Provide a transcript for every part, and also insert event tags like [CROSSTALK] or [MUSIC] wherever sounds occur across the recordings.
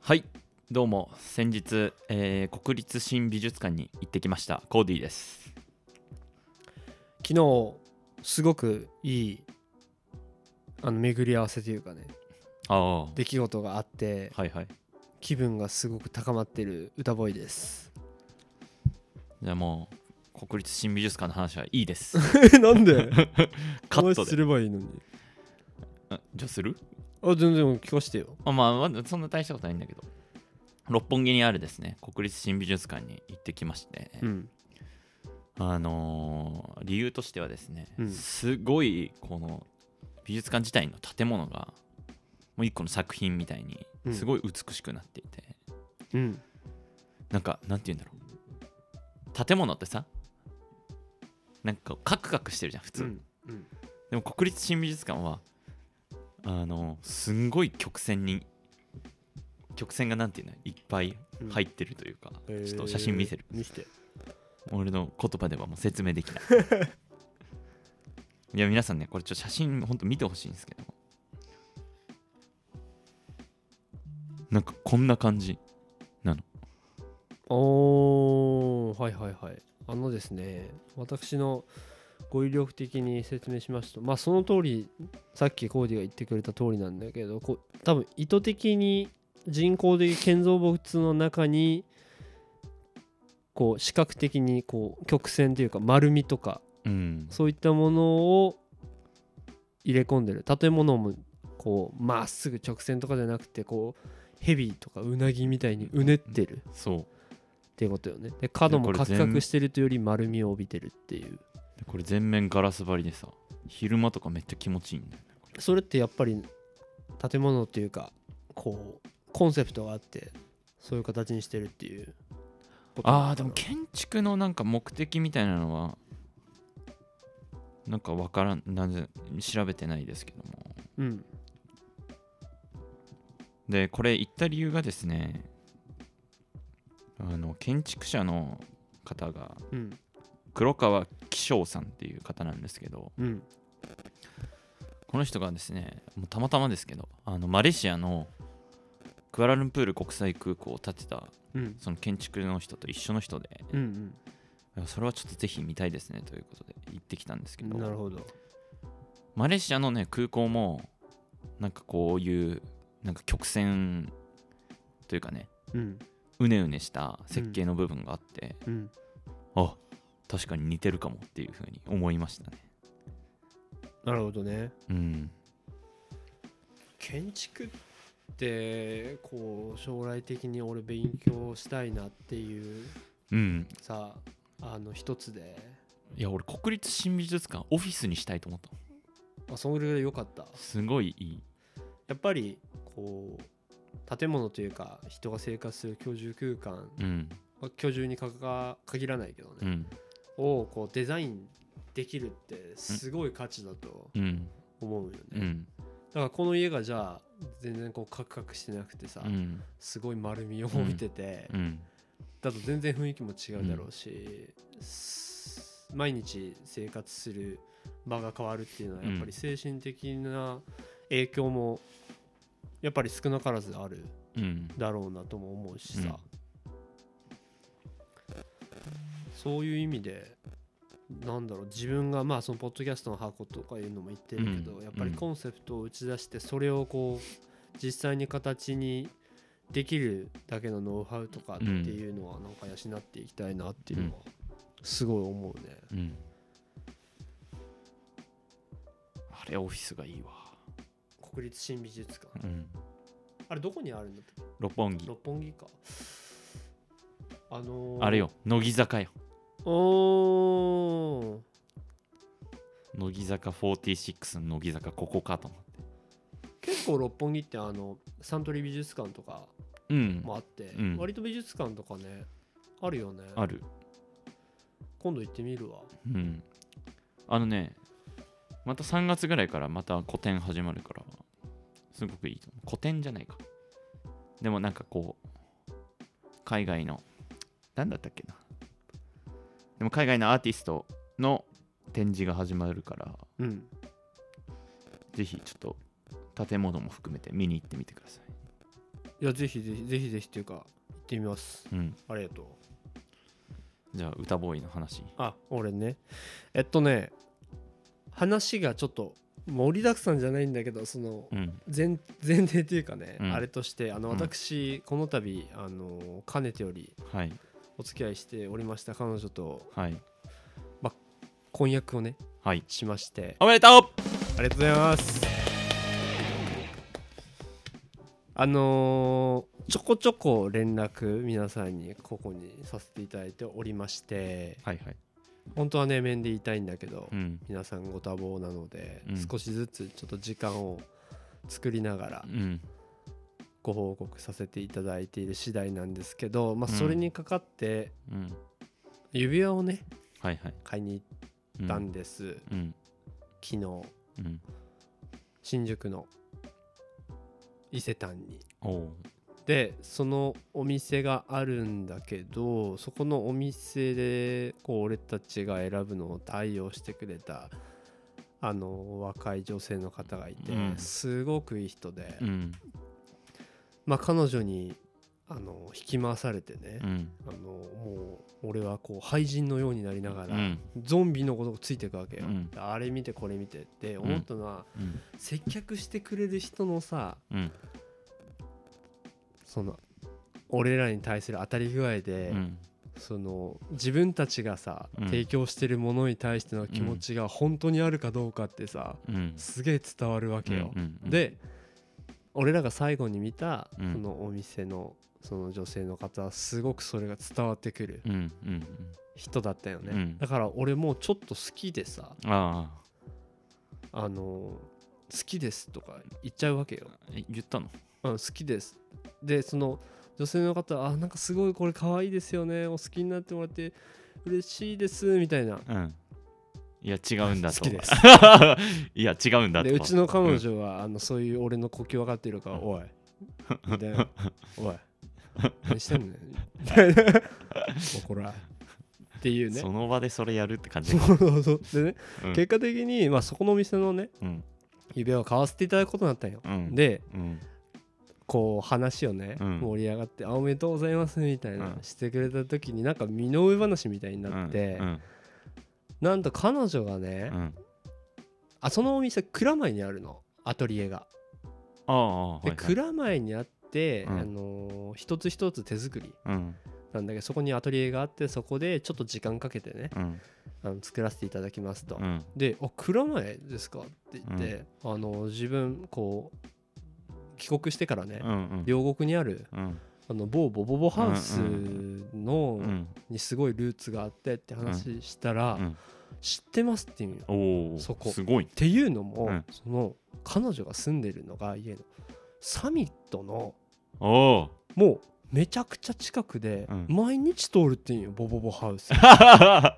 はいどうも。先日、えー国立新美術館に行ってきました。コーディです。昨日すごくいいあの巡り合わせというかねああ。出来事があってはいはい。気分がすごく高まってる歌ボーイです。じゃあもう国立新美術館の話はいいです。[LAUGHS] なんで？[LAUGHS] カットすでればいいのに。あじゃあする？あ全然聞かしてよ。あまあまだそんな大したことないんだけど。六本木にあるですね国立新美術館に行ってきまして、うん。あのー理由としてはですね、うん。すごいこの美術館自体の建物がもう一個の作品みたいにうん。すごい美しくなっていて、うん。なんかなんて言うんだろう。建物ってさなんかカクカクしてるじゃん普通、うん。うん。でも国立新美術館はあのすんごい曲線に曲線がなんていうのいっぱい入ってるというか、えー。ちょっと写真見せる。見せて。俺の言葉ではもう説明できない。[LAUGHS] いや皆さんねこれちょっと写真ほんと見てほしいんですけど。なんかこんな感じおーはいはいはい。あのですね私のご威力的に説明しますとまあその通りさっきコーディが言ってくれた通りなんだけどこう多分意図的に人工的建造物の中にこう視覚的にこう曲線というか丸みとかうん。そういったものを入れ込んでる。建物もこうまっすぐ直線とかじゃなくてこうヘビとかうなぎみたいにうねってる。そう。っていうことよね。で角もカクカクしてるというより丸みを帯びてるっていう。でこれ全面ガラス張りでさ昼間とかめっちゃ気持ちいいんだよね。それってやっぱり建物っていうかこうコンセプトがあってそういう形にしてるっていう。あーでも建築のなんか目的みたいなのはなんかわからんなぜ調べてないですけども。うん。でこれ言った理由がですねあの建築者の方がうん黒川紀章さんっていう方なんですけどうん。この人がですねもうたまたまですけどあのマレーシアのクアラルンプール国際空港を建てたうん。その建築の人と一緒の人でうんそれはちょっとぜひ見たいですねということで行ってきたんですけどうんなるほど。マレーシアのね空港もなんかこういうなんか曲線というかねうん。うねうねした設計の部分があって、うん。あ確かに似てるかもっていうふうに思いましたね。なるほどね。うん。建築ってこう将来的に俺勉強したいなっていううん。さあの一つで。いや俺国立新美術館オフィスにしたいと思ったの。あそれぐらい良かった。すごいいい。やっぱりこう建物というか人が生活する居住空間、うん。まあ居住にかか限らないけどね、うんをこうデザインできるってすごい価値だとうん思うよね、うん。だからこの家がじゃあ全然こうカクカクしてなくてさ、うん。すごい丸みを帯びてて、うん。だと全然雰囲気も違うだろうし、す毎日生活する場が変わるっていうのはやっぱり精神的な影響もやっぱり少なからずあるうん。だろうなとも思うしさ、そういう意味でなんだろう自分がまあそのポッドキャストの箱とかいうのも言ってるけど、うん。やっぱりコンセプトを打ち出してそれをこう実際に形にできるだけのノウハウとかっていうのはなんか養っていきたいなっていうのはすごい思うね。うん。あれオフィスがいいわ。国立新美術館。うん。あれどこにあるんだっけ？六本木。六本木か。あのー、あれよ乃木坂よおー。乃木坂46の乃木坂ここかと思って。結構六本木ってあのサントリー美術館とかうん。もあって、うん。割と美術館とかねあるよね。ある。今度行ってみるわ。うん。あのねまた3月ぐらいからまた個展始まるからすごくいいと思う。個展じゃないか。でもなんかこう海外のなんだったっけなでも海外のアーティストの展示が始まるからうん。ぜひちょっと建物も含めて見に行ってみてください。いやぜひぜひぜひぜひっていうか行ってみます。うん。ありがとう。じゃあ歌ボーイの話。あ俺ね。えっとね話がちょっと盛りだくさんじゃないんだけどそのうん。前前提っていうかね、うん。あれとしてあのうん。私、この度あのかねてよりはいお付き合いしておりました彼女とはい。婚約をねはい。しまして。おめでとう。ありがとうございます。あのーちょこちょこ連絡皆さんにここにさせていただいておりましてはいはい。本当はね面で言いたいんだけど、うん。皆さんご多忙なので、うん。少しずつちょっと時間を作りながらうんご報告させていただいている次第なんですけど、まあ、うん。それにかかってうん。指輪をねはいはい。買いにうん行ったんです、うん。昨日。うん。新宿の伊勢丹に。でそのお店があるんだけどそこのお店でこう俺たちが選ぶのを対応してくれたあの若い女性の方がいて、うん。すごくいい人で、うんまあ彼女にあの引き回されてね、うん。あのもう俺はこう廃人のようになりながら、うん。ゾンビのことがついていくわけよ、うん。あれ見てこれ見てって思ったのは、うん。接客してくれる人のさうん。その俺らに対する当たり具合で、うん。その自分たちがさ、うん。提供してるものに対しての気持ちが本当にあるかどうかってさ、うん。すげえ伝わるわけよ。で俺らが最後に見た、うん。そのお店のその女性の方はすごくそれが伝わってくる人だったよね、うん。だから俺もうちょっと好きでさああ。の好きですとか言っちゃうわけよ、言ったの？うん、好きです。でその女性の方はあなんかすごいこれ可愛いですよね。お好きになってもらって嬉しいです。みたいな。うんいや違うんだと。[LAUGHS] いや違うんだと。でうちの彼女は、あのそういう俺の呼吸分かってるから、うん。おい。[LAUGHS] でおい。何してんねん [LAUGHS] らっていうね。その場でそれやるって感じそうそうそう。でね、うん。結果的に、まあ、そこのお店のねうん。指輪を買わせていただくことになったんよ、うん。でうん。こう話をね、うん。盛り上がってあおめでとうございますみたいな、うん。してくれた時になんか身の上話みたいになって、うんなんと彼女がね、うん。あそのお店蔵前にあるの。アトリエが。ああはいではい。蔵前にあって、うん。あのー一つ一つ手作りうん。なんだけどそこにアトリエがあってそこでちょっと時間かけてねうん。あの作らせていただきますと。うん。で「あ蔵前ですか?」って言って、あの自分こう帰国してからね、うんうん。両国にあるうんあの某ボボボハウスの、うん。にすごいルーツがあってって話したら、うん。知ってますって言うんよ。そこ。すごい。ていうのも、うん。その彼女が住んでるのが家のサミットのもうめちゃくちゃ近くで、うん。毎日通るって言うんよボボボハウス。[LAUGHS]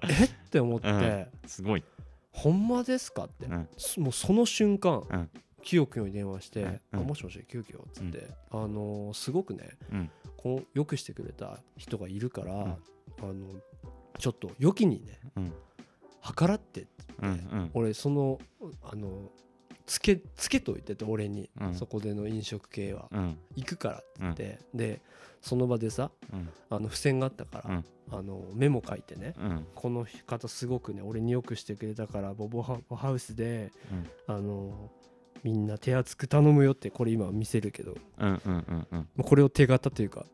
え？って思って、うん。すごい。ほんまですかって、もうその瞬間、うん。清くよに電話して「うん。あもしもし清くよ」っつって、あのーすごくねうんこうよくしてくれた人がいるから、ん。あのちょっと良きにねうん。計らってって俺そのあのつけつけといてて俺に、うん。そこでの飲食系は。うん。行くからっつうんって、でその場でさうん。あの付箋があったから、うん。あのメモ書いてねうん。この方すごくね俺によくしてくれたからボボハハウスでうん。あのみんな手厚く頼むよってこれ今見せるけどうんうんうんうん。もうこれを手形というか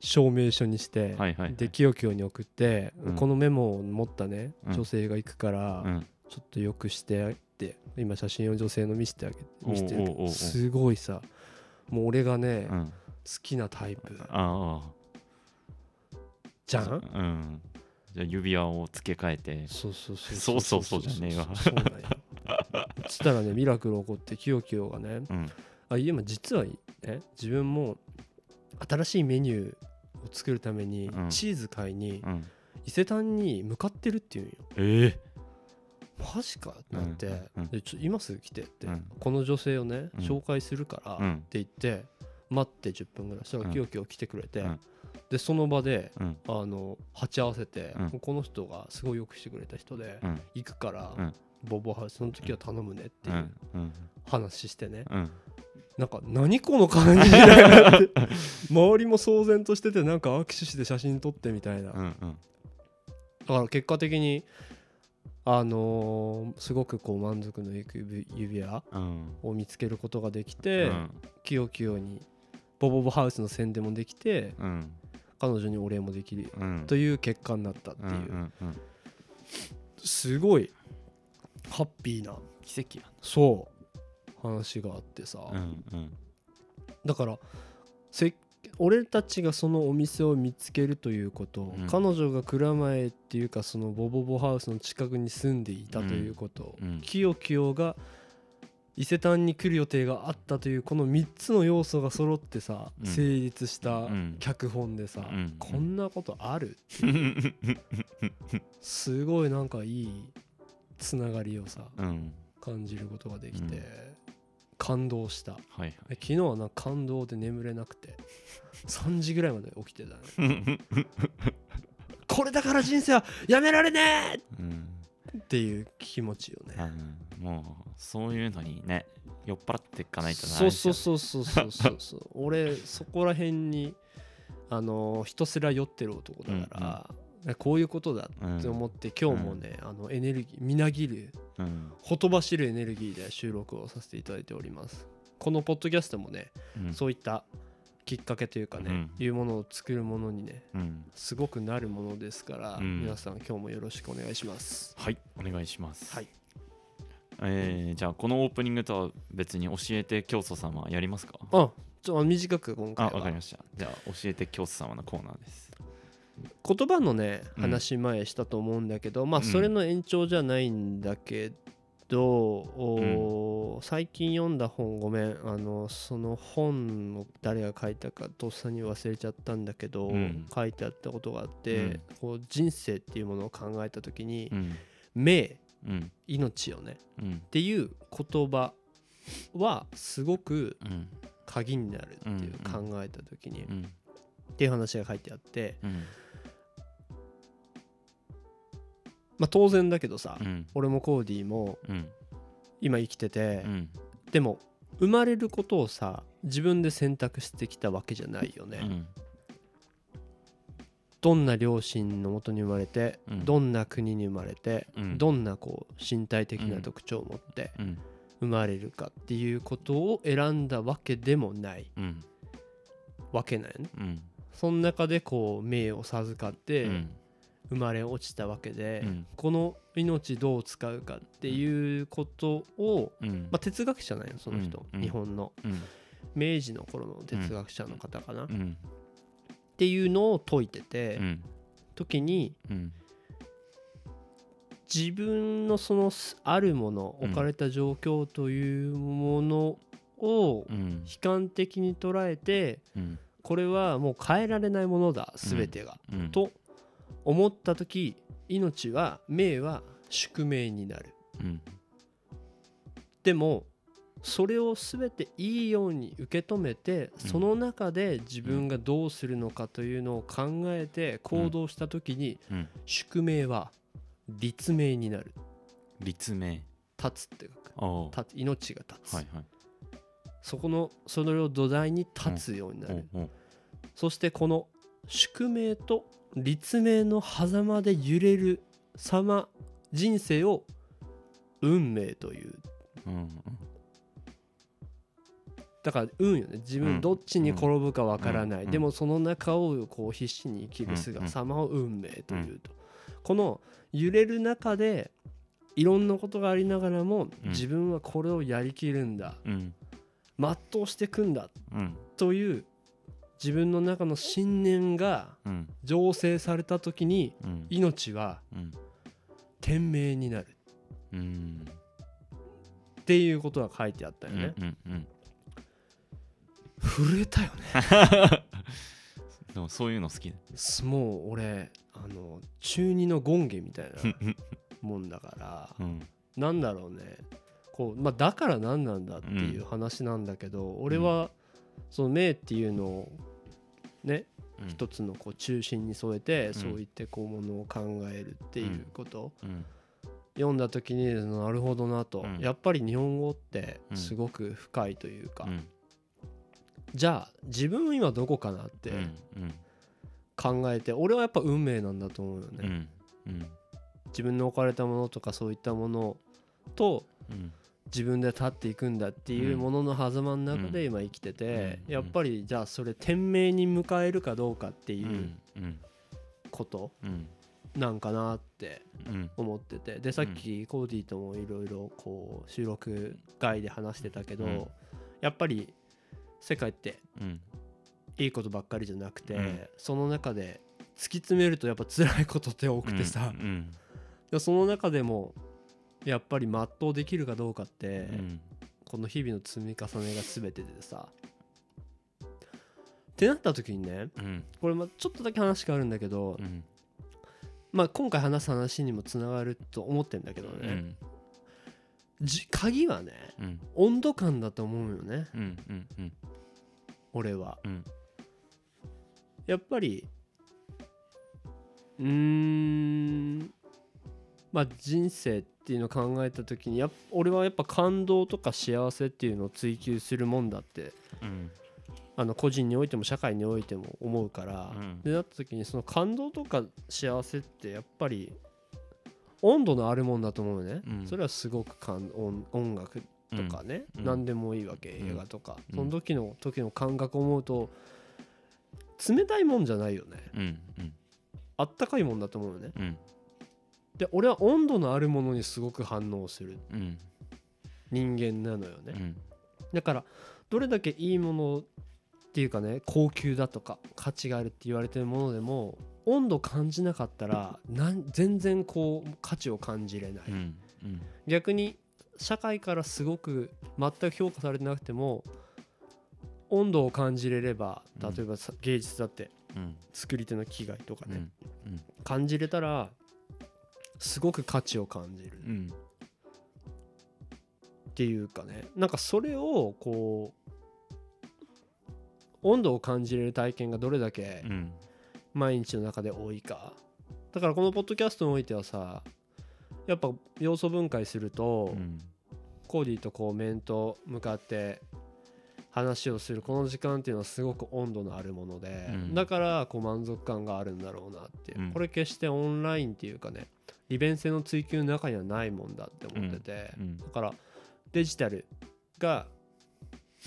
証明書にして、はいはいで清京に送って、うん。このメモを持ったねうん。女性が行くから、うん。ちょっとよくしてって今写真を女性の見せてあげて見せてすごいさもう俺がね、好うん。きなタイプあじゃん？あうん。じゃあ指輪を付け替えて。そうそうそうそう。そうそうじゃねえわ。そうしたらねミラクル起こってキヨキヨがねうん。あ今実はね自分も新しいメニューを作るためにうん。チーズ買いにうん。伊勢丹に向かってるっていうんよ。ええ。マジかってなって、うんうんでちょ今すぐ来てって、うん。この女性をね、うん。紹介するからうん。って言って待って10分ぐらい。そしたらうん。キヨキヨ来てくれて、うん。でその場でうん。あの鉢合わせて、うん。この人がすごいよくしてくれた人で、うん。行くから、うんボボハウスその時は頼むねってういうんうん。話してね、うん。なんか何この感じ [LAUGHS] 周りも騒然としててなんか握手して写真撮ってみたいな、うんうん。だから結果的にあのーすごくこう満足のいく指指輪うん。を見つけることができて、うん。にボボボハウスの宣伝もできてうん。彼女にお礼もできるうん。という結果になったっていう、うんうんうん。すごいハッピーな。奇跡やそう。話があってさ、うんうん。だからせ俺たちがそのお店を見つけるということ、うん。彼女が蔵前っていうかそのボボボハウスの近くに住んでいたということ、うんキヨキヨが伊勢丹に来る予定があったというこの3つの要素が揃ってさ、うん。成立したうん。脚本でさ、うん。こんなことある？[LAUGHS] すごいなんかいいつながりをさうん。感じることができて、うん感動した。はいはい。え昨日はな感動で眠れなくて [LAUGHS] 3時ぐらいまで起きてたね [LAUGHS] これだから人生はやめられねうん。えっていう気持ちよね。うんもうそういうのにね酔っ払っていかないとダそうそうそうそうそうそうそう。俺そこら辺にあのひたすら酔ってる男だから、こういうことだって思って、今日もね、あのエネルギーみなぎるうん。ほとばしるエネルギーで収録をさせていただいております。このポッドキャストもね、うん。そういったきっかけというかね、うん。いうものを作るものにねうん。すごくなるものですから、うん。皆さん今日もよろしくお願いします。はいお願いします。はい。えーじゃあこのオープニングとは別に教えて教祖様やりますか？あちょ短く今回あはわかりました。じゃあ教えて教祖様のコーナーです言葉のねうん。話前したと思うんだけど、まあうん。それの延長じゃないんだけど、おー最近読んだ本ごめん。あのその本を誰が書いたかとっさに忘れちゃったんだけど、うん。書いてあったことがあって、うん。こう人生っていうものを考えた時にうん「命うん。命をね」うん。っていう言葉はすごくうん。鍵になるっていううん。考えた時に、っうん。ていう話が書いてあって、まあ当然だけどさ、うん。俺もコーディもうん。今生きてて、うん。でも生まれることをさ自分で選択してきたわけじゃないよね、うん。どんな両親のもとに生まれて、うん。どんな国に生まれて、うん。どんなこう身体的な特徴を持ってうん。生まれるかっていうことを選んだわけでもないうん。わけないよね。うん。その中でこう命を授かってうん生まれ落ちたわけで、うん。この命どう使うかっていうことを、うん。まあ、哲学者なんよその人、うん。日本の。うん。明治の頃の哲学者の方かな、っうん。ていうのを説いてて、うん。時にうん。自分のそのあるものうん置かれた状況というものをうん。悲観的に捉えてうん。これはもう変えられないものだ全てが、うん。と思った時命は命は宿命になる。うん。でもそれを全ていいように受け止めてうん。その中で自分がどうするのかというのを考えて行動した時にうん。宿命は立命になる。立命。立つって書く。命が立つ、はいはい。そこのそれを土台に立つようになる、おうおう。そしてこの宿命と立命の狭間で揺れる様人生を運命という。うんだから運よね。自うん分どっちに転ぶかわからない、うん。でもその中をこう必死に生きる姿様を運命というと、この揺れる中でいろんなことがありながらも、うん。自分はこれをやりきるんだ。うん。全うしていくんだ。うん。という自分の中の信念がうん。醸成された時にうん。命はうん。天命になる。うん。っていうことが書いてあったよね、うんうん震えたよね。[LAUGHS] でもそういうの好きだもう俺あの中二のゴンゲみたいなもんだから [LAUGHS] うん。なんだろうね。こう、まあ、だから何なんだっていう話なんだけど、俺はその命っていうのをねうん。一つのこう中心に添えて、ん。そういってこうものを考えるっていうこと、うん。読んだ時になるほどなと、うん。やっぱり日本語ってうん。すごく深いというか、うん。じゃあ自分今どこかなって考えて、俺はやっぱ運命なんだと思うよね、自分の置かれたものとかそういったものとうん自分で立っていくんだっていうものの狭間の中でうん。今生きてて、うん。やっぱりじゃあそれ天命に迎えるかどうかってういうことうん。なんかなってうん。思ってて。でさっきコーディともいろいろこう収録外で話してたけど、うん。やっぱり世界ってうん。いいことばっかりじゃなくて、うん。その中で突き詰めるとやっぱ辛いことって多くてさ、その中でもやっぱり全うできるかどうかって、うん。この日々の積み重ねが全てでさ。ってなった時にねうん。これまちょっとだけ話変わるんだけど、うん。まあ今回話す話にもつながると思ってんだけどね、鍵はねうん。温度感だと思うよね。俺は。うん。やっぱりうーんまあ人生っていうのを考えた時にやっ俺はやっぱ感動とか幸せっていうのを追求するもんだってうん。あの個人においても社会においても思うから、うん。でなった時にその感動とか幸せってやっぱり温度のあるもんだと思うね、うん。それはすごく感音音楽とかね、うん。何でもいいわけうん。映画とか、うん。その時の時の感覚を思うと冷たいもんじゃないよね。うん。うん。あったかいもんだと思うよね。うんで俺は温度のあるものにすごく反応する。うん。人間なのよね、うん。だからどれだけいいものっていうかね高級だとか価値があるって言われてるものでも温度感じなかったらなん全然こう価値を感じれない、うん。うん。逆に社会からすごく全く評価されてなくても温度を感じれればうん。例えばさ芸術だってうん。作り手の気概とかね、感じれたらすごく価値を感じる。うん。っていうかね。なんかそれをこう温度を感じれる体験がどれだけうん。毎日の中で多いか。だからこのポッドキャストにおいてはさやっぱ要素分解すると、うん。コーディとこう面と向かって話をするこの時間っていうのはすごく温度のあるもので、うん。だからこう満足感があるんだろうなってうん。これ決してオンラインっていうかね利便性の追求の中にはないもんだって思ってて、うん。だからデジタルが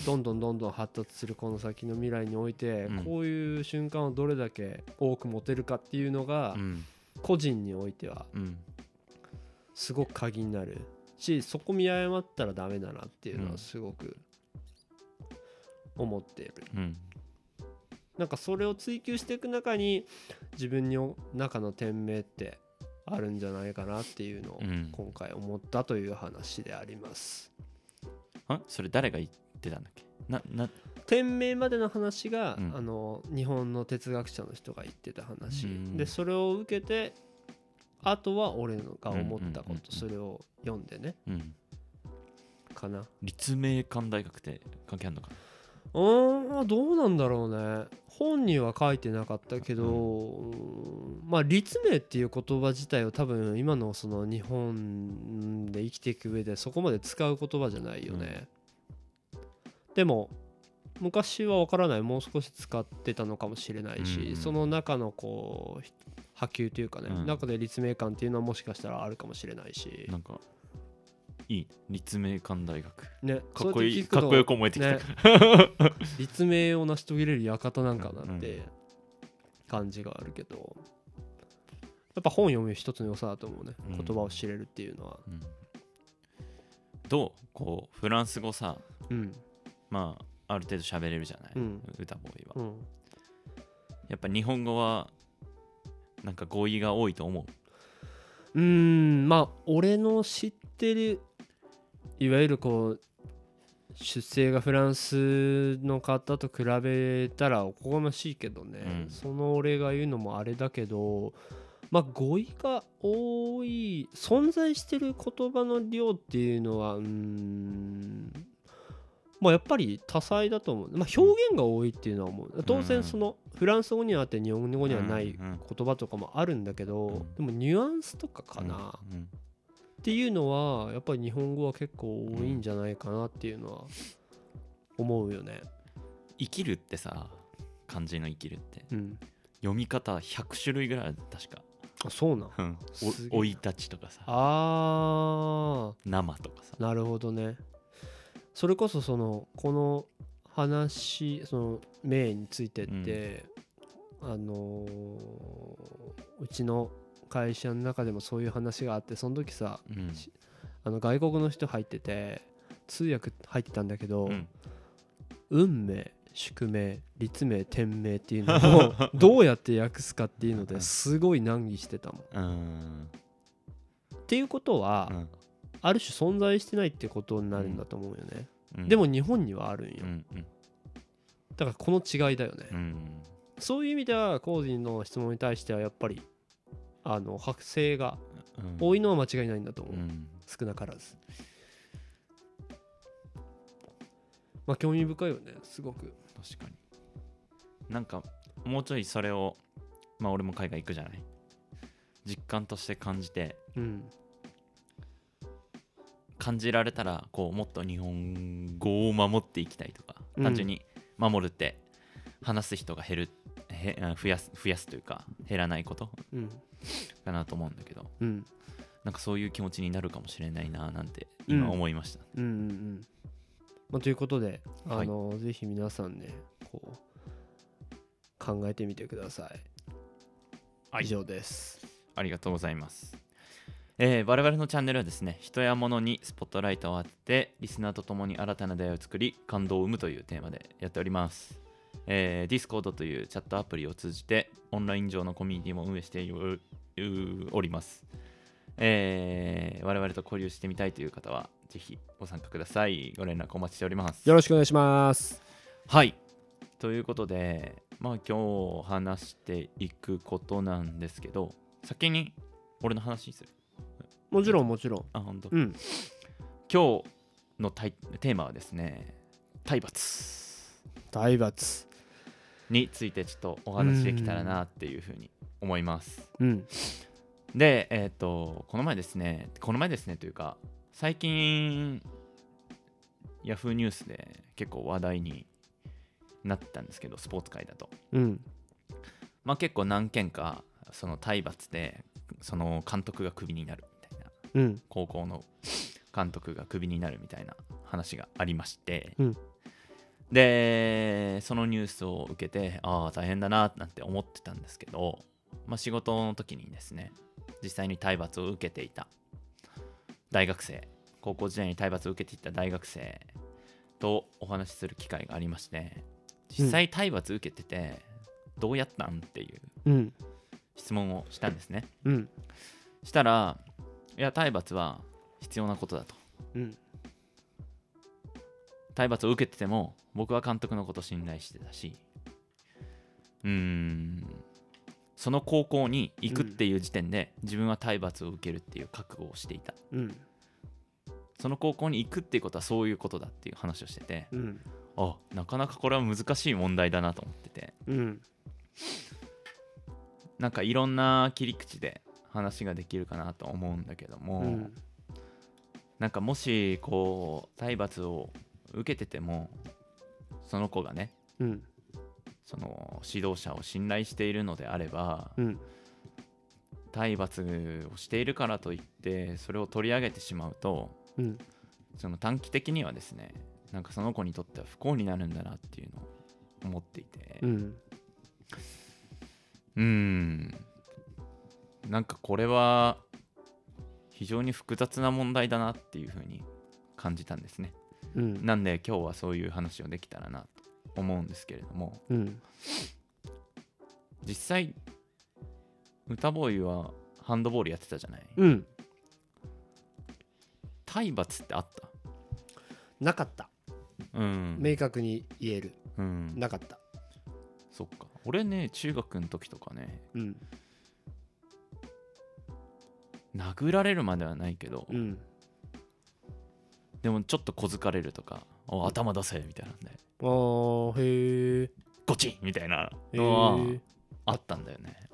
どんどんどんどん発達するこの先の未来において、うん。こういう瞬間をどれだけ多く持てるかっていうのが、うん。個人においてはうん。すごく鍵になるしそこ見誤ったらダメだなっていうのうん。はすごく思っている、うん。なんかそれを追求していく中に自分の中の天命ってあるんじゃないかなっていうのをうん。今回思ったという話であります。あそれ誰が言ってたんだっけ？なな天命までの話が、うん。あの日本の哲学者の人が言ってた話、うん。でそれを受けてあとは俺のが思ったこうんうんうんうん。とそれを読んでね。うん。かな。立命館大学って関係あるのかうーんどうなんだろうね。本には書いてなかったけど、うんまあ立命っていう言葉自体を多分今のその日本で生きていく上でそこまで使う言葉じゃないよね、でも昔は分からない。もう少し使ってたのかもしれないし、うん。その中のこう波及というかね、うん。中で立命館っていうのはもしかしたらあるかもしれないし。なんかいい立命館大学。ねかっこいいかっこよく思えてきた、ね。[LAUGHS] 立命を成し遂げれる館なんかなって感じがあるけど。やっぱ本読む一つの良さだと思うね、うん。言葉を知れるっていうのは。うん。どう？こうフランス語さ。うん。まあある程度喋れるじゃない、うん。歌ボーイは、うん。やっぱ日本語はなんか語彙が多いと思う？うーん。まあ俺の知ってるいわゆるこう出生がフランスの方と比べたらおこがましいけどね、うん。その俺が言うのもあれだけどまあ語彙が多い存在してる言葉の量っていうのはうーんまあやっぱり多彩だと思う、まあ、表現が多いっていうのは思う。当然そのフランス語にはあって日本語にはないうんうん言葉とかもあるんだけど、うん。でもニュアンスとかかな、うんっていうのはやっぱり日本語は結構多いんじゃないかなっていうのは思うよね。生きるってさ漢字の生きるって。うん。読み方100種類ぐらいある確か。あそうなん？生い立ちとかさ。あ生とかさ。ーなるほどね。それこそそのこの話その名についてって、あのーうちの会社の中でもそういう話があってその時さうん。しあの外国の人入ってて通訳入ってたんだけど、うん。運命宿命立命天命っていうのを [LAUGHS] どうやって訳すかっていうのですごい難儀してたもん。っていうことは、うん。ある種存在してないってことになるんだと思うよね。うん。でも日本にはあるんよ。うんうん。だからこの違いだよね。うん。そういう意味ではコーディの質問に対してはやっぱりあの剥製がうん多いのは間違いないんだと思う。うん少なからず。まあ興味深いよねすごく。確かになんかもうちょいそれをまあ俺も海外行くじゃない？実感として感じてうん。感じられたらこうもっと日本語を守っていきたいとか、うん単純に守るって話す人が減るへあ増やす増やすというか減らないことうん。かなと思うんだけどうん。なんかそういう気持ちになるかもしれないななんて今うん思いました、うんうんうん。まあ、ということで、はいあのぜひ皆さんねこう考えてみてください。はい以上です。ありがとうございます。えー我々のチャンネルはですね、人や物にスポットライトを当てて、リスナーと共に新たな出会いを作り、感動を生むというテーマでやっております。えー、Discord というチャットアプリを通じて、オンライン上のコミュニティも運営しておおります。えー我々と交流してみたいという方は、ぜひご参加ください。ご連絡お待ちしております。よろしくお願いします。はい。ということで、まあ今日話していくことなんですけど、先に俺の話する。もちろんもちろん。あ、本当。うん。今日のテーマはですね、体罰体罰。についてちょっとお話できたらなっていうふうに思います。うん。で、えっ、と、この前ですね、この前ですねというか、最近、ヤフーニュースで結構話題になったんですけど、スポーツ界だと。うん。まあ結構何件か、その体罰で、その監督がクビになるみたいな、うん。高校の監督がクビになるみたいな話がありまして、うんで、そのニュースを受けて、ああ、大変だななんて思ってたんですけど、まあ仕事の時にですね、実際に体罰を受けていた大学生、高校時代に体罰を受けていた大学生とお話しする機会がありまして、実際体罰受けてて、どうやったんっていううん。質問をしたんですね。うん。したら、いや、体罰は必要なことだと。うん。体罰を受けてても、僕は監督のことを信頼してたし、うーん、その高校に行くっていう時点で、自分は体罰を受けるっていう覚悟をしていた。うん。その高校に行くっていうことはそういうことだっていう話をしてて、うん。あ、なかなかこれは難しい問題だなと思ってて、うん。なんかいろんな切り口で話ができるかなと思うんだけども、うん。なんかもしこう体罰を受けててもその子がねうん。その指導者を信頼しているのであればうん。体罰をしているからといってそれを取り上げてしまうとうん。その短期的にはですねなんかその子にとっては不幸になるんだなっていうのを思っていてうん。うーんなんかこれは非常に複雑な問題だなっていうふうに感じたんですねうん。なんで今日はそういう話をできたらなと思うんですけれどもうん。実際歌ボーイはハンドボールやってたじゃない？うん。体罰ってあった？なかった。うん、明確に言える。うん、なかった。そっか俺ね中学の時とかねうん。殴られるまではないけど、うん。でもちょっと小づかれるとかお頭出せみたいなんで。ああ、へえ。ゴチンみたいなへのはえ。あったんだよね。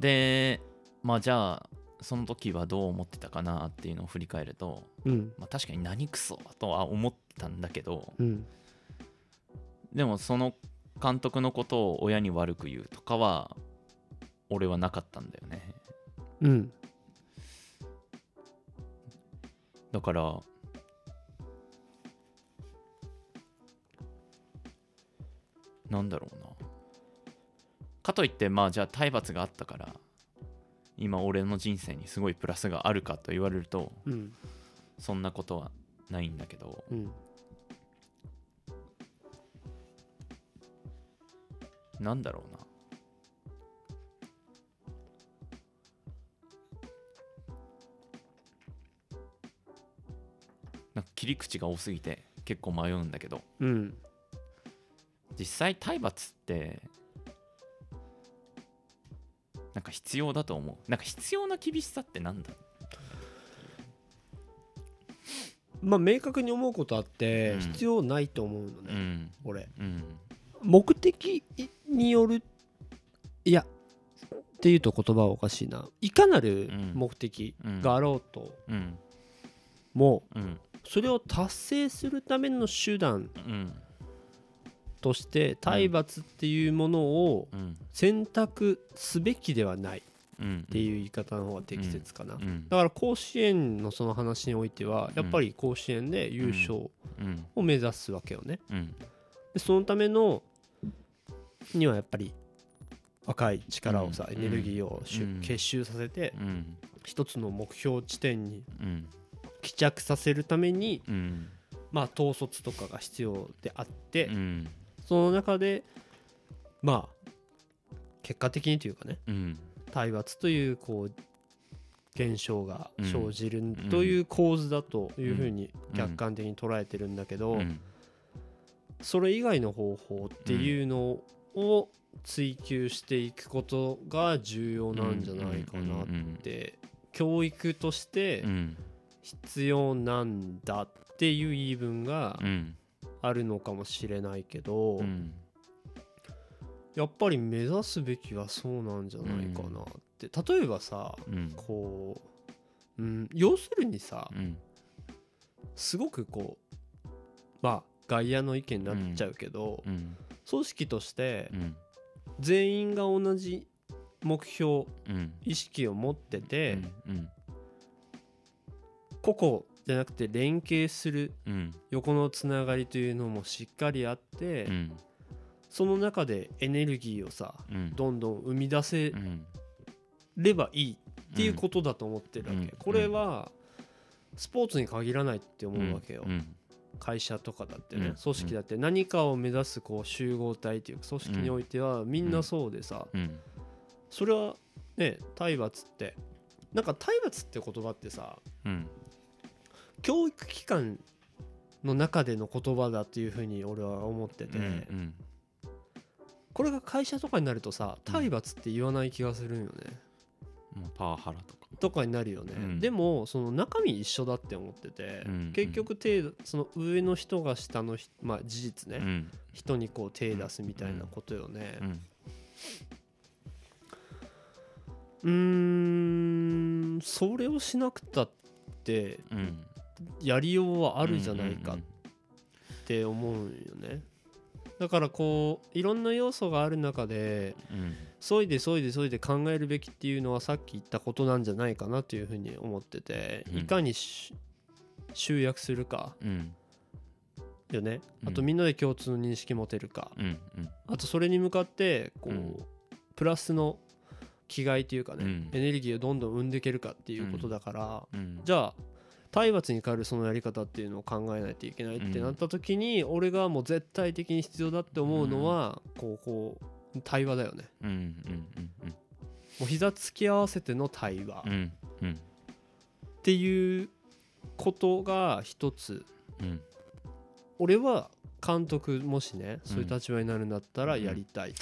でまあじゃあその時はどう思ってたかなっていうのを振り返ると、うん。まあ、確かに何クソとは思ったんだけどうん。でもその監督のことを親に悪く言うとかは俺はなかったんだよね。うんだからなんだろうな。かといってまあじゃあ体罰があったから今俺の人生にすごいプラスがあるかと言われるとうん。そんなことはないんだけどうん。なんだろうな切り口が多すぎて結構迷うんだけど。うん。実際体罰ってなんか必要だと思う。なんか必要な厳しさってなんだまあ明確に思うことあってうん。必要ないと思うのね、うん。俺。うん。目的によるいやっていうと言葉はおかしいな。いかなるうん。目的うん。があろうとうん。もうんそれを達成するための手段うん。として体罰っていうものをうん。選択すべきではないっうん。ていう言い方の方が適切かな、うん。だから甲子園のその話においてはやっぱり甲子園で優勝うん。を目指すわけよね。うん。でそのためのにはやっぱり若い力をさ、うん。エネルギーを結集させてうん。一つの目標地点にうん帰着させるためにうん。まあ統率とかが必要であって、うん。その中でまあ結果的にというかねうん。体罰というこう現象が生じるんという構図だというふうに客観的に捉えてるんだけど、うん。それ以外の方法っていうのを追求していくことが重要なんじゃないかなって教育としてうん必要なんだっていう言い分がうんあるのかもしれないけどうんやっぱり目指すべきはそうなんじゃないかなって。例えばさうんこう、うん、要するにさうんすごくこうまあ外野の意見になっちゃうけどうん組織としてうん全員が同じ目標うん。意識を持っててうん個々じゃなくて連携するうん。横のつながりというのもしっかりあってうん。その中でエネルギーをさうん。どんどん生み出せうん。ればいいっていうことだと思ってるわうん。けこれはスポーツに限らないって思うわけよ。うん。会社とかだってねうん。組織だって何かを目指すこう集合体っていうか組織においてはみんなそうでさうん。それはね体罰ってなんか体罰って言葉ってさうん教育機関の中での言葉だっていうふうに俺は思ってて、うんこれが会社とかになるとさ体罰って言わない気がするんよね、もうパワハラとか。とかになるよね、うん。でもその中身一緒だって思ってて、うん結局手その上の人が下の人まあ事実ね、うん。人にこう手出すみたいなことよね。うん。うーんそれをしなくたってうんやりようはあるじゃないかって思うんよね。だからこういろんな要素がある中でうん。そいでそいでそいで考えるべきっていうのはさっき言ったことなんじゃないかなというふうに思ってて、うん。いかにし集約するかうん。よね。うん。あとみんなで共通の認識持てるか、あとそれに向かってこう、うん。プラスの気概というかね、うん。エネルギーをどんどん生んでいけるかっていうことだから、うん。じゃあ体罰に代わるそのやり方っていうのを考えないといけないってなった時に、俺がもう絶対的に必要だって思うのは、こうこう対話だよね。うんうんうんもう膝つき合わせての対話。っうんうんていうことが一つ。うん。俺は監督もしねそういう立場になるんだったらやりたい、っ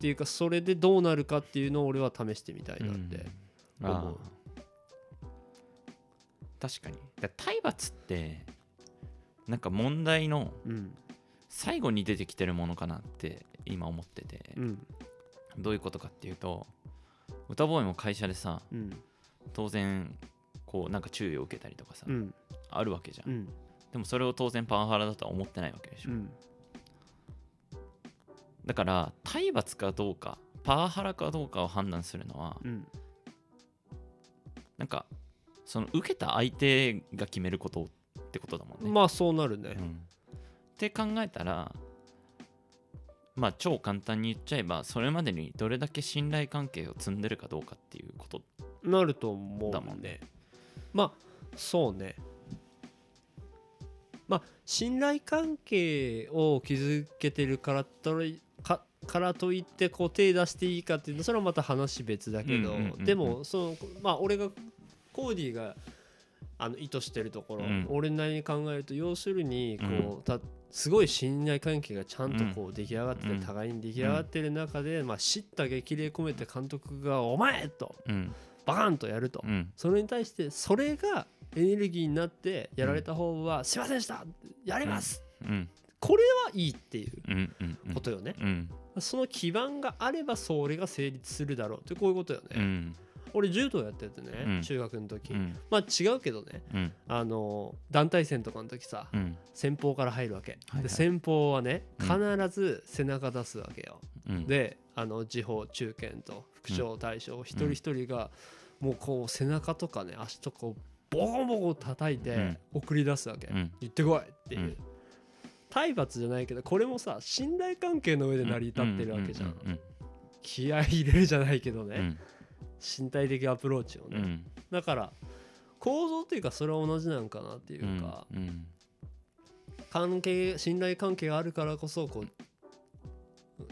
ていうかそれでどうなるかっていうのを俺は試してみたいなって、思う確かに。だ体罰ってなんか問題のうん。最後に出てきてるものかなって今思ってて。うん。どういうことかっていうと歌ボーイも会社でさうん。当然こうなんか注意を受けたりとかさ、うん。あるわけじゃん、うん。でもそれを当然パワハラだとは思ってないわけでしょ、うん。だから体罰かどうかパワハラかどうかを判断するのはうん。なんかその受けた相手が決めることってことだもんね、まあそうなるね。うん。って考えたらまあ超簡単に言っちゃえばそれまでにどれだけ信頼関係を積んでるかどうかっていうことなると思だもんねまあそうね。まあ信頼関係を築けてるからといかからといってこう手出していいかっていうのそれはまた話別だけど、でもそのまあ俺がコーディがあの意図してるところ、うん。俺なりに考えると要するにこう、たすごい信頼関係がちゃんとこう出来上がってて、うん。互いに出来上がってる中で、まあ、叱咤激励込めて監督が「お前!」とうん。バカンとやると、うん。それに対してそれがエネルギーになってやられた方は「すいませんでしたやります!うん。これはいいっていううん。うん。うん。ことよね、うん。その基盤があればそれが成立するだろうってこういうことよね、うん俺柔道やっててね、うん。中学の時、うん。まあ違うけどねうん。あの団体戦とかの時さ、うん。先方から入るわけ、はいはい。で先方はねうん。必ず背中出すわけよ、うん。であの時報中堅と副将大将一人一人がもうこう背中とかね足とかをボコボコ叩いてうん。送り出すわけ、うん。行ってこいっていう、うん。体罰じゃないけどこれもさ信頼関係の上で成り立ってるわけじゃん,、うん。気合い入れるじゃないけどね、うん身体的アプローチをね、うん。だから構造っていうかそれは同じなんかなっていうか、うん関係信頼関係があるからこそこう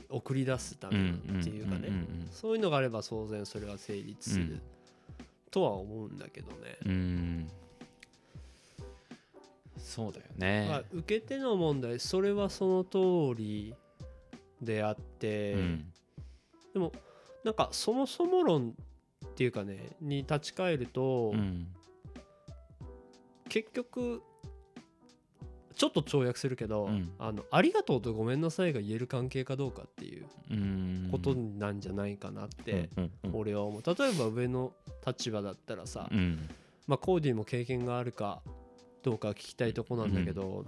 送り出すためっていうかね、んんそういうのがあれば当然それは成立する、うん。とは思うんだけどね、うん。うんそうだよまねあ、受け手の問題それはその通りであって、うん。でもなんかそもそも論っていうかねに立ち返ると、うん結局ちょっと跳躍するけど、うん。あのありがとうとごめんなさいが言える関係かどうかっていううん。ことなんじゃないかなって、うんうん俺は思う。例えば上の立場だったらさ、うん。まあ、コーディも経験があるかどうか聞きたいとこなんだけど、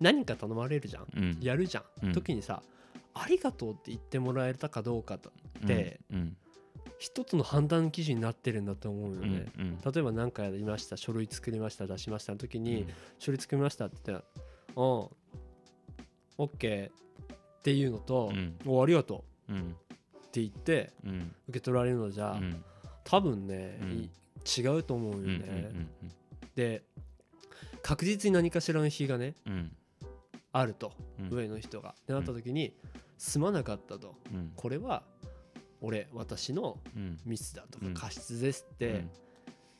何か頼まれるじゃん。うん。やるじゃん、うん。時にさありがとうって言ってもらえたかどうかってうん一つの判断基準になってるんだと思うようんね、うん。例えば何かやりました書類作りました出しましたの時うに、ん。書類作りましたって言ったら「うんオッケー」っていうのとうん「おありがとう」うん。って言ってうん。受け取られるのじゃ、うん。多分ね、違うと思うようんね、で確実に何かしらの非がねあると、うん。上の人が。ってなった時に、すまなかったと。うん。これは俺私のうん。ミスだとかうん。過失ですって、うん。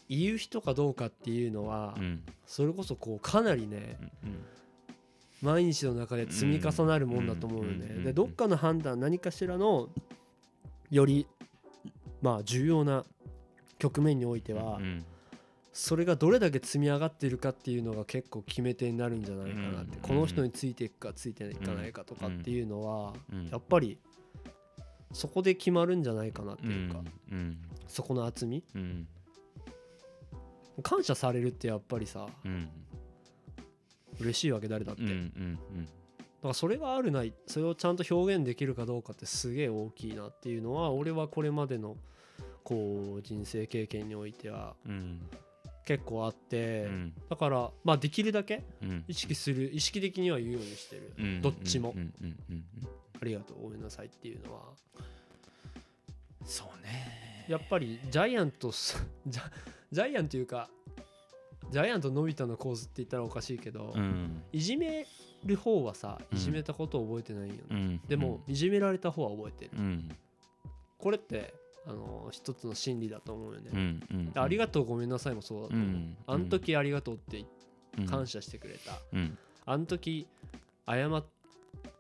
言う人かどうかっていうのは、うん。それこそこうかなりねうん。毎日の中で積み重なるもんだと思うよね、うん。でどっかの判断何かしらのよりまあ重要な局面においては、うん。それがどれだけ積み上がってるかっていうのが結構決め手になるん。じゃないかなって、うんこの人についていくかついていかないかとかっていうのは、うんやっぱりそこで決まるんじゃないかなっていうか、うんそこの厚み。うん。感謝されるってやっぱりさうん嬉しいわけ誰だって、うんうだん。からそれがあるないそれをちゃんと表現できるかどうかってすげえ大きいなっていうのは俺はこれまでのこう人生経験においてはうん結構あって、うん。だからまあできるだけうん。意識する意識的には言うようにしてる、うん。どっちも、うん。うん。うん。うん。ありがとうごめんなさいっていうのは。そうね。やっぱりジャイアントす [LAUGHS] ジャジャイアンというかジャイアントのび太の構図って言ったらおかしいけど、うん。いじめる方はさうん。いじめたことを覚えてないよね、うん。でも、いじめられた方は覚えてる、うん。これってあの一つの心理だと思うよね、うんうんありがとうごめんなさいもそうだと思う、うんあの時ありがとうってうん感謝してくれた、うん。あの時謝っ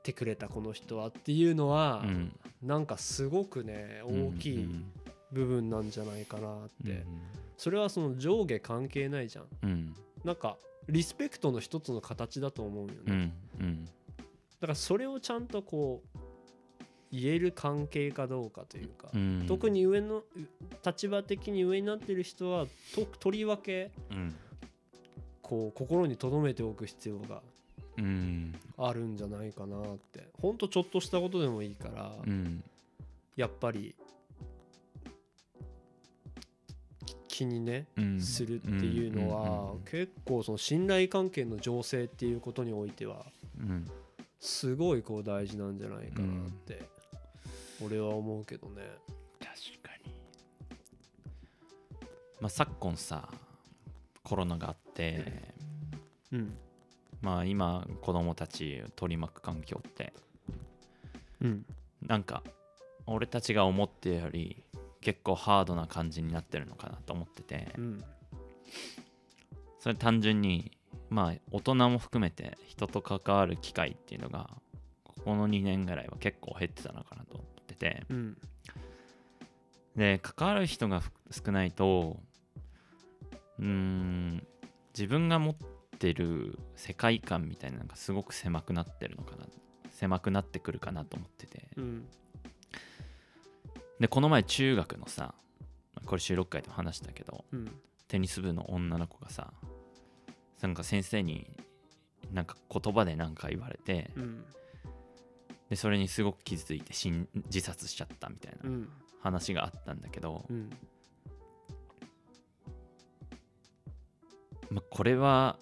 てくれたこの人はっていうのは、うん。なんかすごくね大きい部分なんじゃないかなって、それはその上下関係ないじゃん。うん。なんかリスペクトの一つの形だと思うよね、うんうん。だからそれをちゃんとこう言える関係かどうかというか、うん。特に上の立場的に上になってる人はととりわけうん。こう心に留めておく必要がうん。あるんじゃないかなって。ほんとちょっとしたことでもいいから、うん。やっぱり気にねうん。するっていうのは結構その信頼関係の醸成っていうことにおいてはうん。すごいこう大事なんじゃないかなって俺は思うけどね。確かに。まあ昨今さコロナがあってうん。まあ今子供たちを取り巻く環境ってうん。なんか俺たちが思ってるより結構ハードな感じになってるのかなと思ってて。うん。それ単純にまあ大人も含めて人と関わる機会っていうのがここの2年ぐらいは結構減ってたのかなと。思って。てうん。で関わる人がふ少ないとうーん自分が持ってる世界観みたいなのがすごく狭くなってるのかな。狭くなってくるかなと思ってて。うん。でこの前中学のさこれ収録会でも話したけどうん。テニス部の女の子がさなんか先生になんか言葉で何か言われてうんでそれにすごく傷ついて自殺しちゃったみたいなうん。話があったんだけど、うん。まあ、これは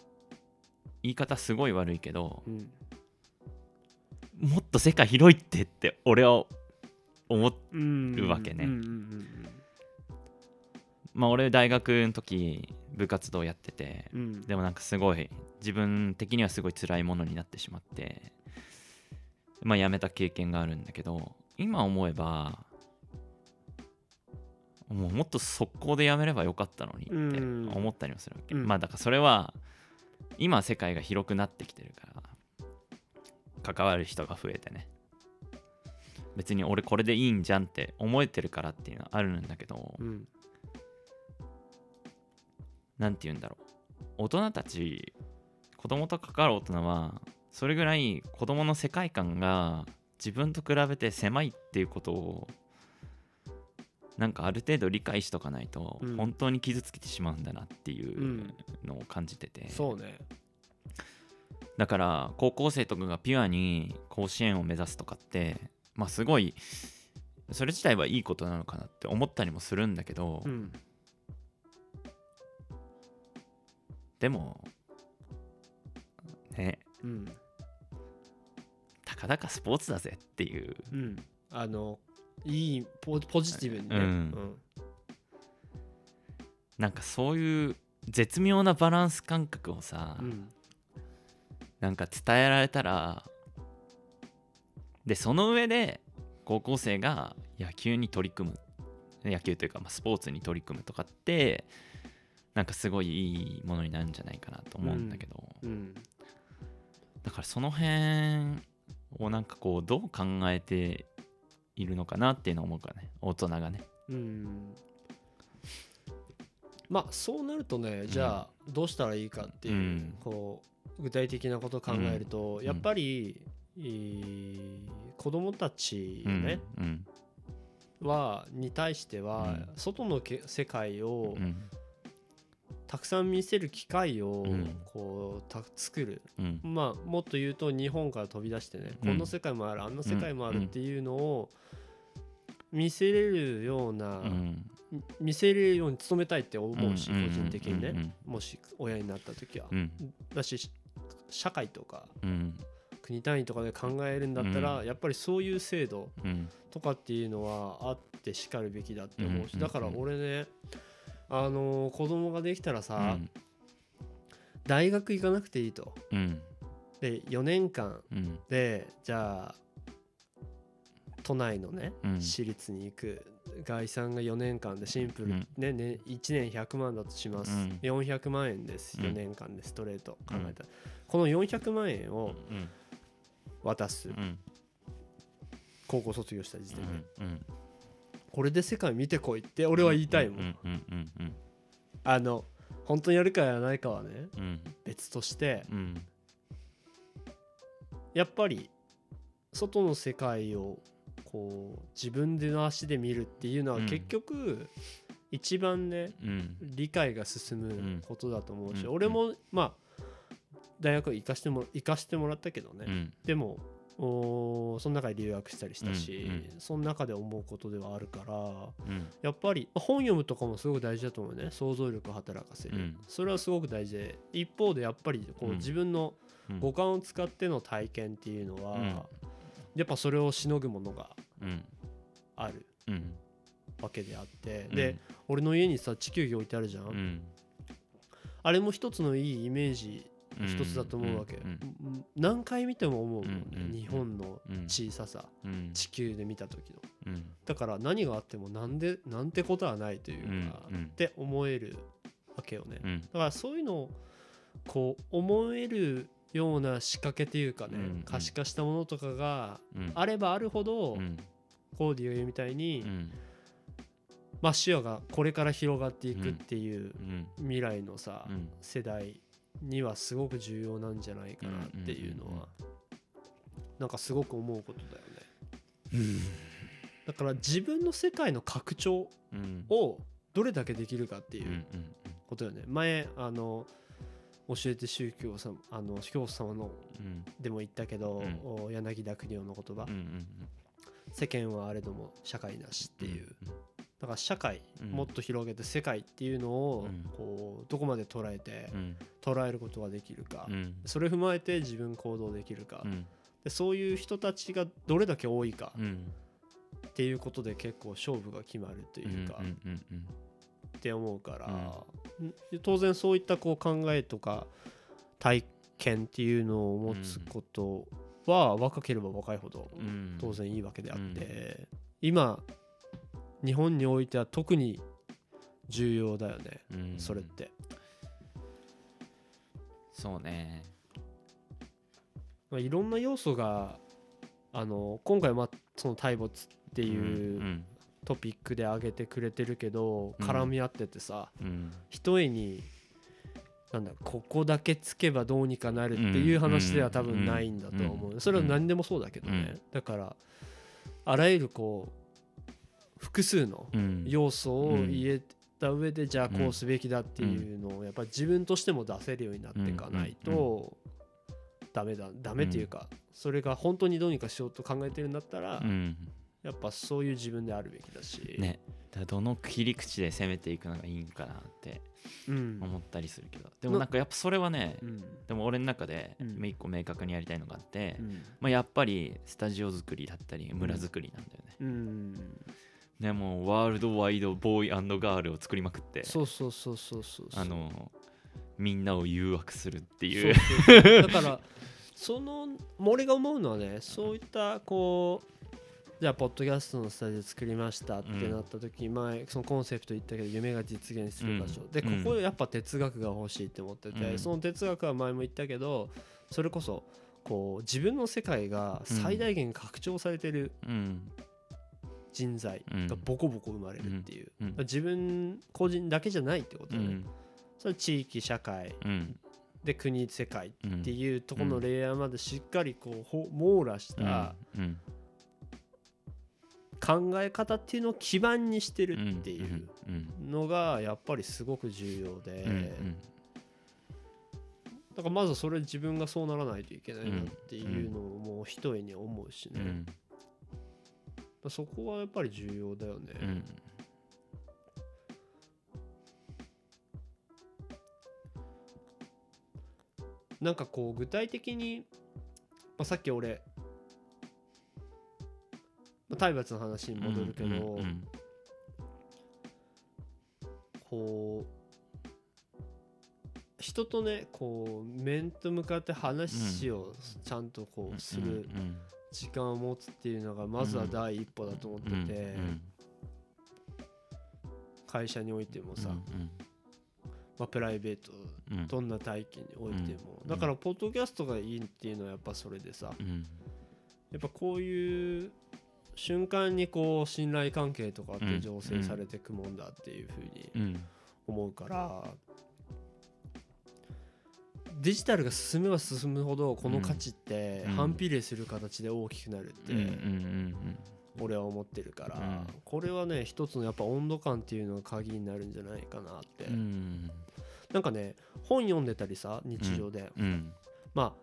言い方すごい悪いけどうん。もっと世界広いってって俺は思っうわけね。まあ俺大学の時部活動やっててでもなんかすごい自分的にはすごい辛いものになってしまってまあ辞めた経験があるんだけど今思えばもうもっと速攻で辞めればよかったのにってうん。思ったりもするわけ、うん。まあだからそれは今世界が広くなってきてるから関わる人が増えてね。別に俺これでいいんじゃんって思えてるからっていうのはあるんだけど、うん。なんて言うんだろう。大人たち子供と関わる大人はそれぐらい子供の世界観が自分と比べて狭いっていうことをなんかある程度理解しとかないとうん。本当に傷つけてしまうんだなっていううんのを感じてて、そうね。だから高校生とかがピュアに甲子園を目指すとかってまあすごいそれ自体はいいことなのかなって思ったりもするんだけど、うん。でもね。うん。たかだかスポーツだぜっていう。うん。あのいいポポジティブにね。うん。なんかそういう絶妙なバランス感覚をさ、うん。なんか伝えられたらでその上で高校生が野球に取り組む。野球というか、まあ、スポーツに取り組むとかってなんかすごいいいものになるんじゃないかなと思うんだけど、うん。だからその辺をなんかこうどう考えているのかなっていうのを思うからね。大人がね。うん。まあそうなるとねじゃあどうしたらいいかっていう、うん。こう具体的なことを考えると、ん。やっぱり、えー子供たちうん。ね、うん。はに対しては、うん。外のけ世界をうんたくさん見せる機会をうん。こうた作る、うん。まあもっと言うと日本から飛び出してね、うん。こんな世界もあるあんな世界もあるっていうのを見せれるような、うん。見せれるように努めたいって思うし、うん。個人的にね、うん。もし親になった時は、うん。だし社会とかうん。国単位とかで考えるんだったら、うやっぱりそういう制度うん。とかっていうのはあってしかるべきだって思うし、うん。だから俺ねあのー子供ができたらうさ、ん。大学行かなくていいと。うん。で4年間うん。でじゃあ都内のね、うん。私立に行く。概算が4年間でシンプル、うん。ねね1年100万だとします、うん。400万円です。うん。4年間でストレート。考えたら、この400万円をうん。渡す、うん。高校卒業した時点で、うんこれで世界見てこいって俺は言いたいもん、あの本当にやるかやらないかはねうん。別としてうん。やっぱり外の世界をこう自分での足で見るっていうのはうん。結局一番ねうん。理解が進むことだと思うし、うん。俺もまあ大学行かしても行かしてもらったけどね、うん。でもおーその中で留学したりしたし、うんうん。その中で思うことではあるからうん。やっぱりまあ本読むとかもすごく大事だと思うね。想像力を働かせる、うん。それはすごく大事。で一方でやっぱりこううん。自分のうん。五感を使っての体験っていうのは、うん。やっぱそれをしのぐものがうん。あるうん。わけであって、で俺の家にさ地球儀置いてあるじゃん、うん。あれも一つのいいイメージうん一つだと思うわけ、何回見ても思うもんね、日本のうん小ささ、うん。地球で見た時の。うん。だから何があってもなんでなんてことはないというか、って思えるわけよね、うん。だからそういうのをこう思えるような仕掛けというかね、可視化したものとかがうん。あればあるほど、うん。コーディが言うみたいに、うん。まあ視野がこれから広がっていくっていううん。未来のさ、うん。世代にはすごく重要なんじゃないかなっていうのは、なんかすごく思うことだよね。だから自分の世界の拡張うん。をどれだけできるかっていうんううんことよね、前あの教えて宗教さんあの教祖様のうん。でも言ったけど、うん。お柳田国夫の言葉、うんうん世間はあれども社会なしっていう、うんだから社会、うん。もっと広げて世界っていうのを、うん。こうどこまで捉えて、うん。捉えることができるか、うん。それ踏まえて自分行動できるか、うん。でそういう人たちがどれだけ多いかうん。っていうことで結構勝負が決まるというか、って思うから、ん。当然そういったこう考えとか体験っていうのを持つことは若ければ若いほどうん。当然いいわけであって、今日本においては特に重要だよね、うん。それって。そうね。まあ、いろんな要素があの今回まあその体没ってていうトピックで挙げてくれてるけど、うん。絡み合っててさうん。一重になんだここだけつけばどうにかなるっていう話では多分ないんだと思う、うんそれは何でもそうだけどね、うん。だからあらゆるこう複数のうん。要素を入れた上でじゃあこうすべきだっていうのをやっぱり自分としても出せるようになっていかないとダメだ。ダメっていうかそれが本当にどうにかしようと考えてるんだったらうん。やっぱそういう自分であるべきだし、ね。だどの切り口で攻めていくのがいいんかなってうん。思ったりするけど。でもなんかやっぱそれはねうん。でも俺の中で一個明確にやりたいのがあって、うん。まあ、やっぱりスタジオ作りだったり村作りなんだよね、うんでもワールドワイドボーイガールを作りまくって。そうそうそうそうそうあのみんなを誘惑するってそいうだから [LAUGHS] その俺が思うのはねそういったこうじゃあポッドキャストのスタジオ作りましたってなった時、前そのコンセプト言ったけど夢が実現する場所、でこうん。こやっぱ哲学が欲しいって思ってて、うん。その哲学は前も言ったけどそれこそこう自分の世界が最大限拡張されてるうん人材がボコボコ生まれるっていう、うん。自分個人だけじゃないってことだね、うん。それ地域社会。うん。で国世界うんっていうところのレイヤーまでしっかりこうほ網羅したうん。考え方っていうのを基盤にしてるうんっていううん。のがやっぱりすごく重要で、だからまずそれ自分がそうならないといけないなっていうのをもう一重に思うしね、そこはやっぱり重要だよね、うん。なんかこう具体的に、まあ、さっき俺、まあ、体罰の話に戻るけど、うんうんこう人とねこう面と向かって話をちゃんとこうするうん時間を持つっていうのがまずは第一歩だと思ってて、会社においてもさ、うんまあ、プライベートうん。どんな体験においても、うん。だからポッドキャストがいいっていうのはやっぱそれでさうん。やっぱこういう瞬間にこう信頼関係とかってうん醸成されていくもんだっていうふうにうん。思うから、デジタルが進めば進むほどこの価値ってうん。反比例する形で大きくなるって、俺は思ってるから、うん。これはね一つのやっぱ温度感っていうのが鍵になるんじゃないかなって、うん。なんかね本読んでたりさ日常で、うん。ま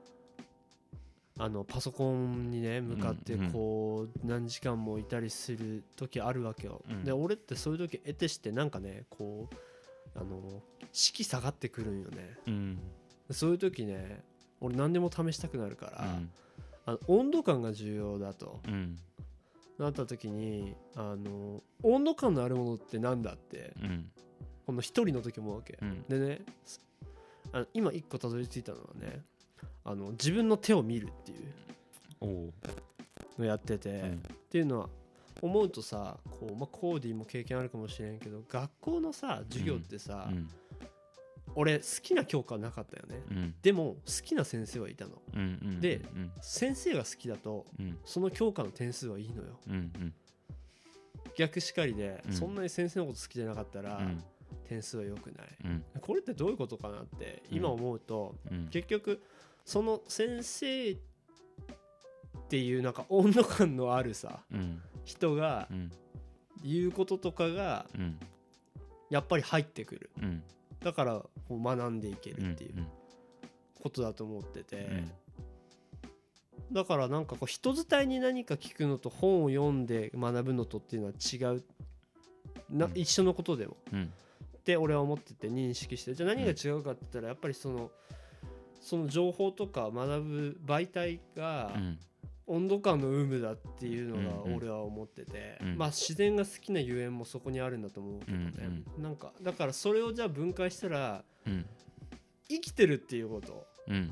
ああのパソコンにね向かってこう何時間もいたりする時あるわけよ、うん。で俺ってそういう時得てしてなんかねこうあの士気下がってくるんよね。うんそういう時ね俺何でも試したくなるから、うん。あの温度感が重要だと。うん。なった時にあの温度感のあるものってなんだってうん。この一人の時思うわけ、うん。でねあの今一個たどり着いたのはねあの自分の手を見るっていうのをやってて、うん。っていうのは思うとさこう、まあ、コーディも経験あるかもしれんけど学校のさ授業ってさ、うん俺好きな教科はなかったよね。うん。でも好きな先生はいたの。うんうんでうん。先生が好きだとうん。その教科の点数はいいのよ。うんうん。逆しかりで、うん。そんなに先生のこと好きじゃなかったら、うん。点数は良くない。うん。これってどういうことかなって今思うと、うん。結局その先生っていうなんか温度感のあるさうん。人がうん。言うこととかがうん。やっぱり入ってくる。うんだからこう学んでいけるっていううんことだと思ってて、うん。だからなんかこう人伝いに何か聞くのと本を読んで学ぶのとっていうのは違う。な、うん。一緒のことでも。うん。って俺は思ってて認識して。じゃあ何が違うかって言ったらやっぱりそのその情報とか学ぶ媒体がうん温度感の有無だっていうのうんがうん。俺は思ってて、うん。まあ自然が好きなゆえんもそこにあるんだと思うけどね、うんなんかだからそれをじゃあ分解したらうん。生きてるっていうことうん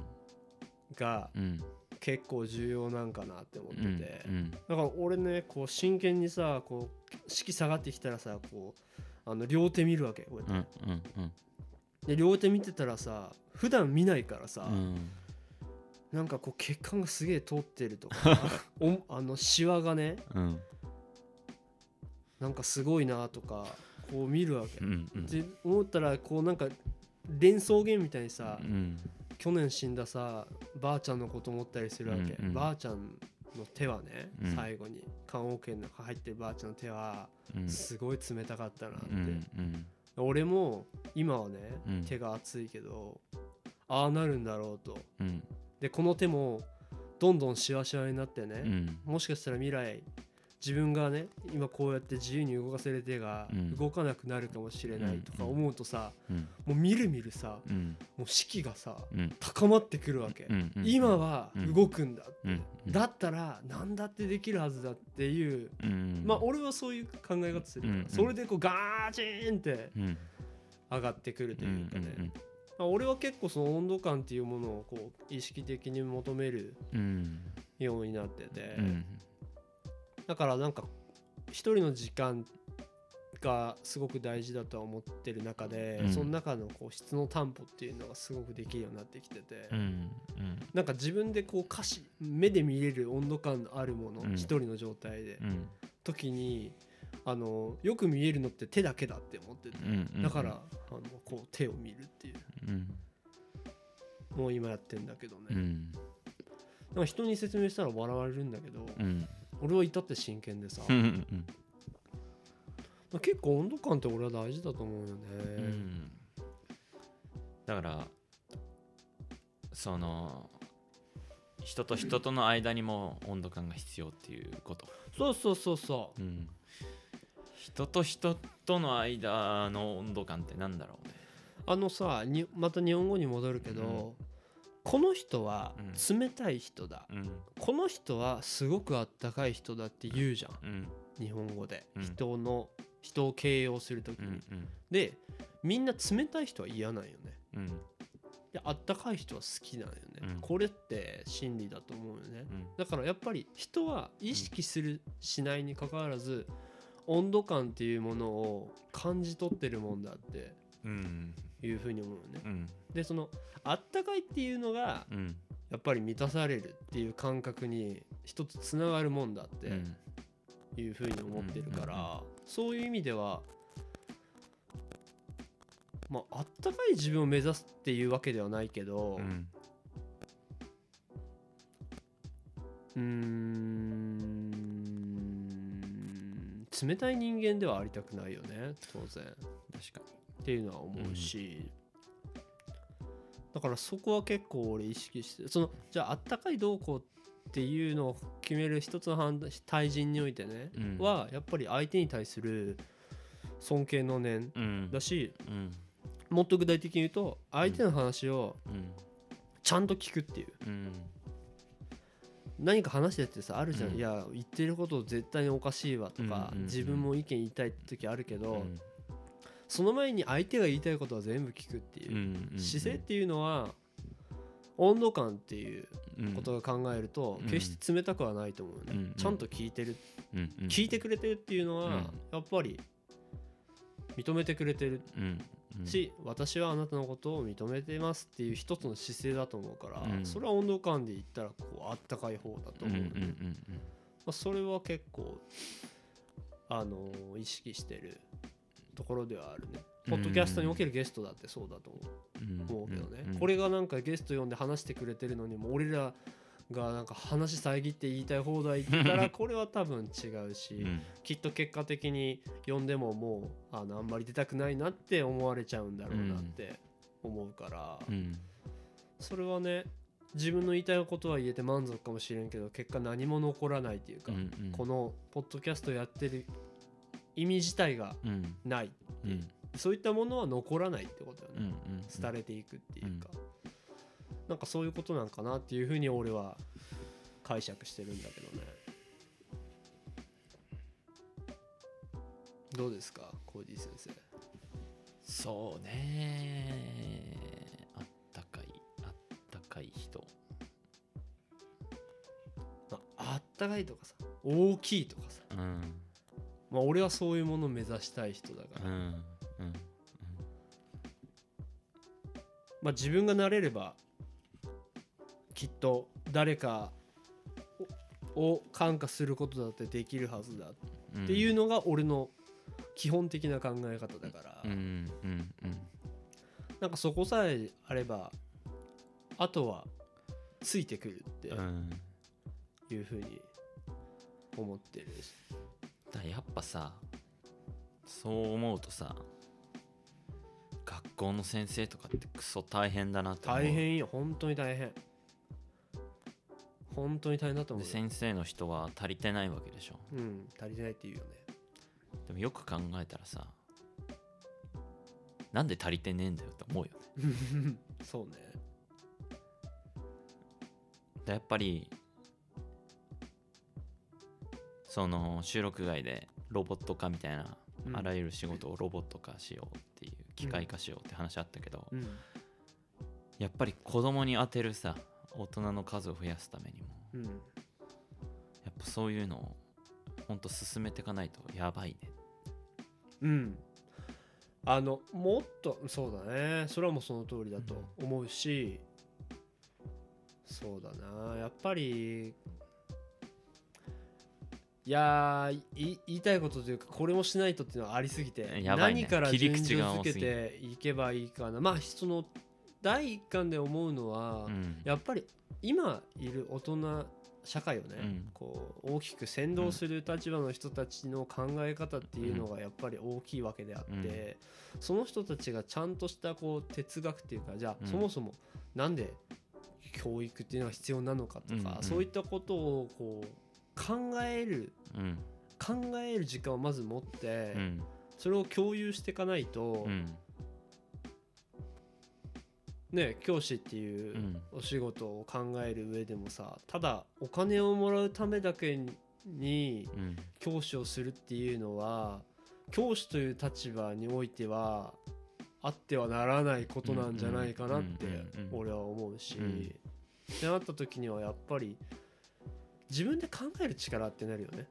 がうん。結構重要なんかなって思ってうん。て、うん。だから俺ねこう真剣にさこう士気下がってきたらさこうあの両手見るわけこうやって、うんうんうん。で両手見てたらさ普段見ないからさ、うんなんかこう血管がすげえ通ってるとか [LAUGHS] おあのシワがねうん。なんかすごいなとかこう見るわけ、うんうん。で思ったらこうなんか連想ゲームみたいにさ、うん。去年死んださばあちゃんのこと思ったりするわけ、うんうん。ばあちゃんの手はね、うん。最後に棺桶の中入ってるばあちゃんの手はうん。すごい冷たかったなって、うんうん。俺も今はね、うん。手が熱いけどああなるんだろうとうんでこの手もどんどんシワシワになってね、うん。もしかしたら未来自分がね今こうやって自由に動かせる手がうん。動かなくなるかもしれないとか思うとさ、うん。もうみるみるさうん。もう士気がさうん。高まってくるわけ、今は動くんだって、うん。だったら何だってできるはずだっていう、うん。まあ俺はそういう考え方するから、うん。それでこうガーチーンってうん。上がってくるというかね、俺は結構その温度感っていうものをこう意識的に求めるうん。ようになってて、うん。だからなんか一人の時間がすごく大事だとは思ってる中で、うん。その中のこう質の担保っていうのがすごくできるようになってきてて、うん。うん。なんか自分でこう歌詞目で見れる温度感のあるものうん。一、人の状態で、うん。時にあのよく見えるのって手だけだって思ってて、うんだからあのこう手を見るっていう。うんのを今やってんだけどね、うん。なんか人に説明したら笑われるんだけど、うん。俺は至って真剣でさ、うんうん結構温度感って俺は大事だと思うよね、うん。だからその人と人との間にも温度感が必要っていうこと、そうそうそうそう。うん、人と人との間の温度感ってなんだろう？ねあのさにまた日本語に戻るけど、この人は冷たい人だ、うん。この人はすごくあったかい人だって言うじゃん。うん。日本語で、うん。人の人を形容するときに、うんうん。でみんな冷たい人は嫌なんよね。うん。であったかい人は好きなんよね、うん。これって真理だと思うよね。うん。だからやっぱり人は意識する、しないにかかわらず温度感っていうものを感じ取ってるもんだってうん。いうふうに思うよね。うんでそのあったかいっていうのがうんやっぱり満たされるっていう感覚に一つつながるもんだっうてんいうふうに思ってるから、そういう意味ではまああったかい自分を目指すっていうわけではないけどうん冷たい人間ではありたくないよね。当然。確かっていうのは思うし、だからそこは結構俺意識してそのじゃああったかいどうこうっていうのを決める一つの判断対人においてね、うん。はやっぱり相手に対する尊敬の念にうん。だしうん。もっと具体的に言うと相手の話をうん。ちゃんと聞くっていう。うん何か話しててさあるじゃん、うん。いや言ってること絶対におかしいわとか、うんうんうん。自分も意見言いたいって時あるけど、うん。その前に相手が言いたいことは全部聞くっていう。う、んうん姿勢っていうのは温度感っていううん。ことが考えるとうん。決して冷たくはないと思うね、うんちゃんと聞いてる。うんうん聞いてくれてるっていうのはうん。やっぱり認めてくれてるうん。うんし、私はあなたのことを認めてますっていう一つの姿勢だと思うから、うん。それは温度感で言ったらこうあったかい方だと思う、うんうんうんまあ、それは結構あのー意識してるところではあるね。ポッドキャストにおけるゲストだってそうだと思う。けどね、うん。これがなんかゲスト呼んで話してくれてるのにもう俺らがなんか話遮って言いたい放題言ったらこれは多分違うし、うん。きっと結果的に呼んでももうあのあんまり出たくないなって思われちゃうんだろうなって思うから、うん。それはね自分の言いたいことは言えて満足かもしれんけど結果何も残らないっていうか、うんうん。このポッドキャストやってる意味自体がうん。ないう。ん。そういったものは残らないってことよね、廃れていくっていうか、なんかそういうことなんかなっていうふうに俺は解釈してるんだけどね。どうですかコーディ先生？そうね。あったかいあったかい人。まああったかいとかさ大きいとかさ。うん。まあ俺はそういうものを目指したい人だから、うんうん。まあ自分がなれればきっと誰かをを感化することだってできるはずだうんっていうのが俺の基本的な考え方だから、うんうんうんなんかそこさえあればあとはついてくるってうんいうふうに思ってる。しだやっぱさそう思うとさ学校の先生とかってクソ大変だなって思う。大変よ。本当に大変本当に大変だと思でうよ。先生の人は足りてないわけでしょ。うん足りてないっていうよね。でもよく考えたらさなんで足りてねえんだよって思うよね。[LAUGHS] そうね。でやっぱりその収録外でロボット化みたいな、うん。あらゆる仕事をロボット化しようっていう機械化しようって話あったけど、うん。やっぱり子供に当てるさ大人の数を増やすためにも。うん。やっぱそういうのをほんと進めていかないとやばいね。うん。あのもっとそうだね。それはもうその通りだと思うし、そうだな。やっぱりいや言いたいことというかこれもしないとっていうのはありすぎて、やばいね。何から切り順序口が多すぎづけていけばいいかな。まあその第一巻で思うのは、うん。やっぱり今いる大人社会をね、うん。こう大きく先導する立場の人たちの考え方っていうのがやっぱり大きいわけであって、その人たちがちゃんとしたこう哲学っていうかじゃあうん。そもそもなんで教育っていうのが必要なのかとか、うんうん。そういったことをこう考えるうん。考える時間をまず持って、うん。それを共有していかないと、うんね教師っていううん。お仕事を考える上でもさただお金をもらうためだけにうん。教師をするっていうのは教師という立場においてはあってはならないことなんじゃないかなって俺は思うし、うん。ってなった時にはやっぱり自分で考える力ってなるよね。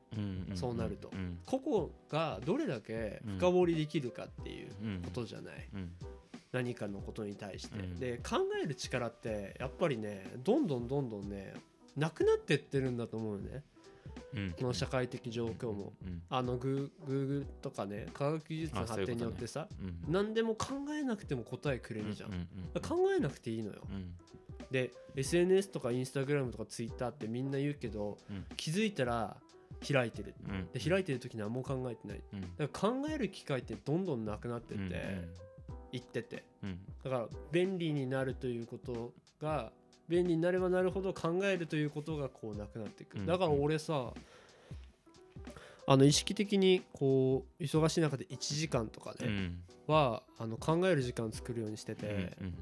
そうなると。うん。個々がどれだけ深掘りできるかっていううん。ことじゃない、うん何かのことに対して、うん。で考える力ってやっぱりねどんどんどんどんねなくなってってるんだと思うよね。うん。この社会的状況も。うん。あのグー Google とかね科学技術の発展によってさうん。何でも考えなくても答えくれるじゃん、考えなくていいのよ。うん。で SNS とか Instagram とか Twitter ってみんな言うけど、うん。気づいたら開いてる。うん。で開いてる時何も考えてない。うん。だから考える機会ってどんどんなくなってってうんいってて。うん。だから便利になるということが便利になればなるほど考えるということがこうなくなっていく。うん。だから俺さあの意識的にこう忙しい中で1時間とかねうん。はあの考える時間作るようにしてうんてうん。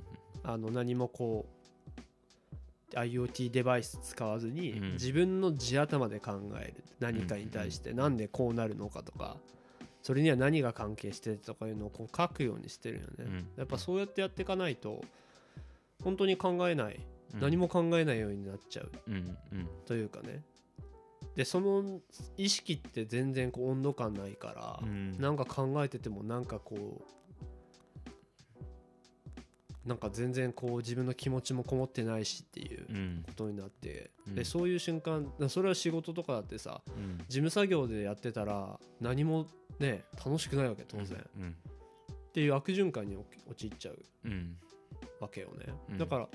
あの何もこう IoT デバイス使わずにうん。自分の地頭で考える。何かに対してなんでこうなるのかとかそれには何が関係してるとかいうのをこう書くようにしてるよね。うん。やっぱそうやってやっていかないと本当に考えない。うん。何も考えないようになっちゃう。うんうん。というかね。でその意識って全然こう温度感ないからうん。なんか考えててもなんかこうなんか全然こう自分の気持ちもこもってないしっていううん。ことになって、うん。でそういう瞬間それは仕事とかだってさうん。事務作業でやってたら何もね楽しくないわけ当然、っうん。ていう悪循環に陥っちゃう。うん。わけよね、うん。だから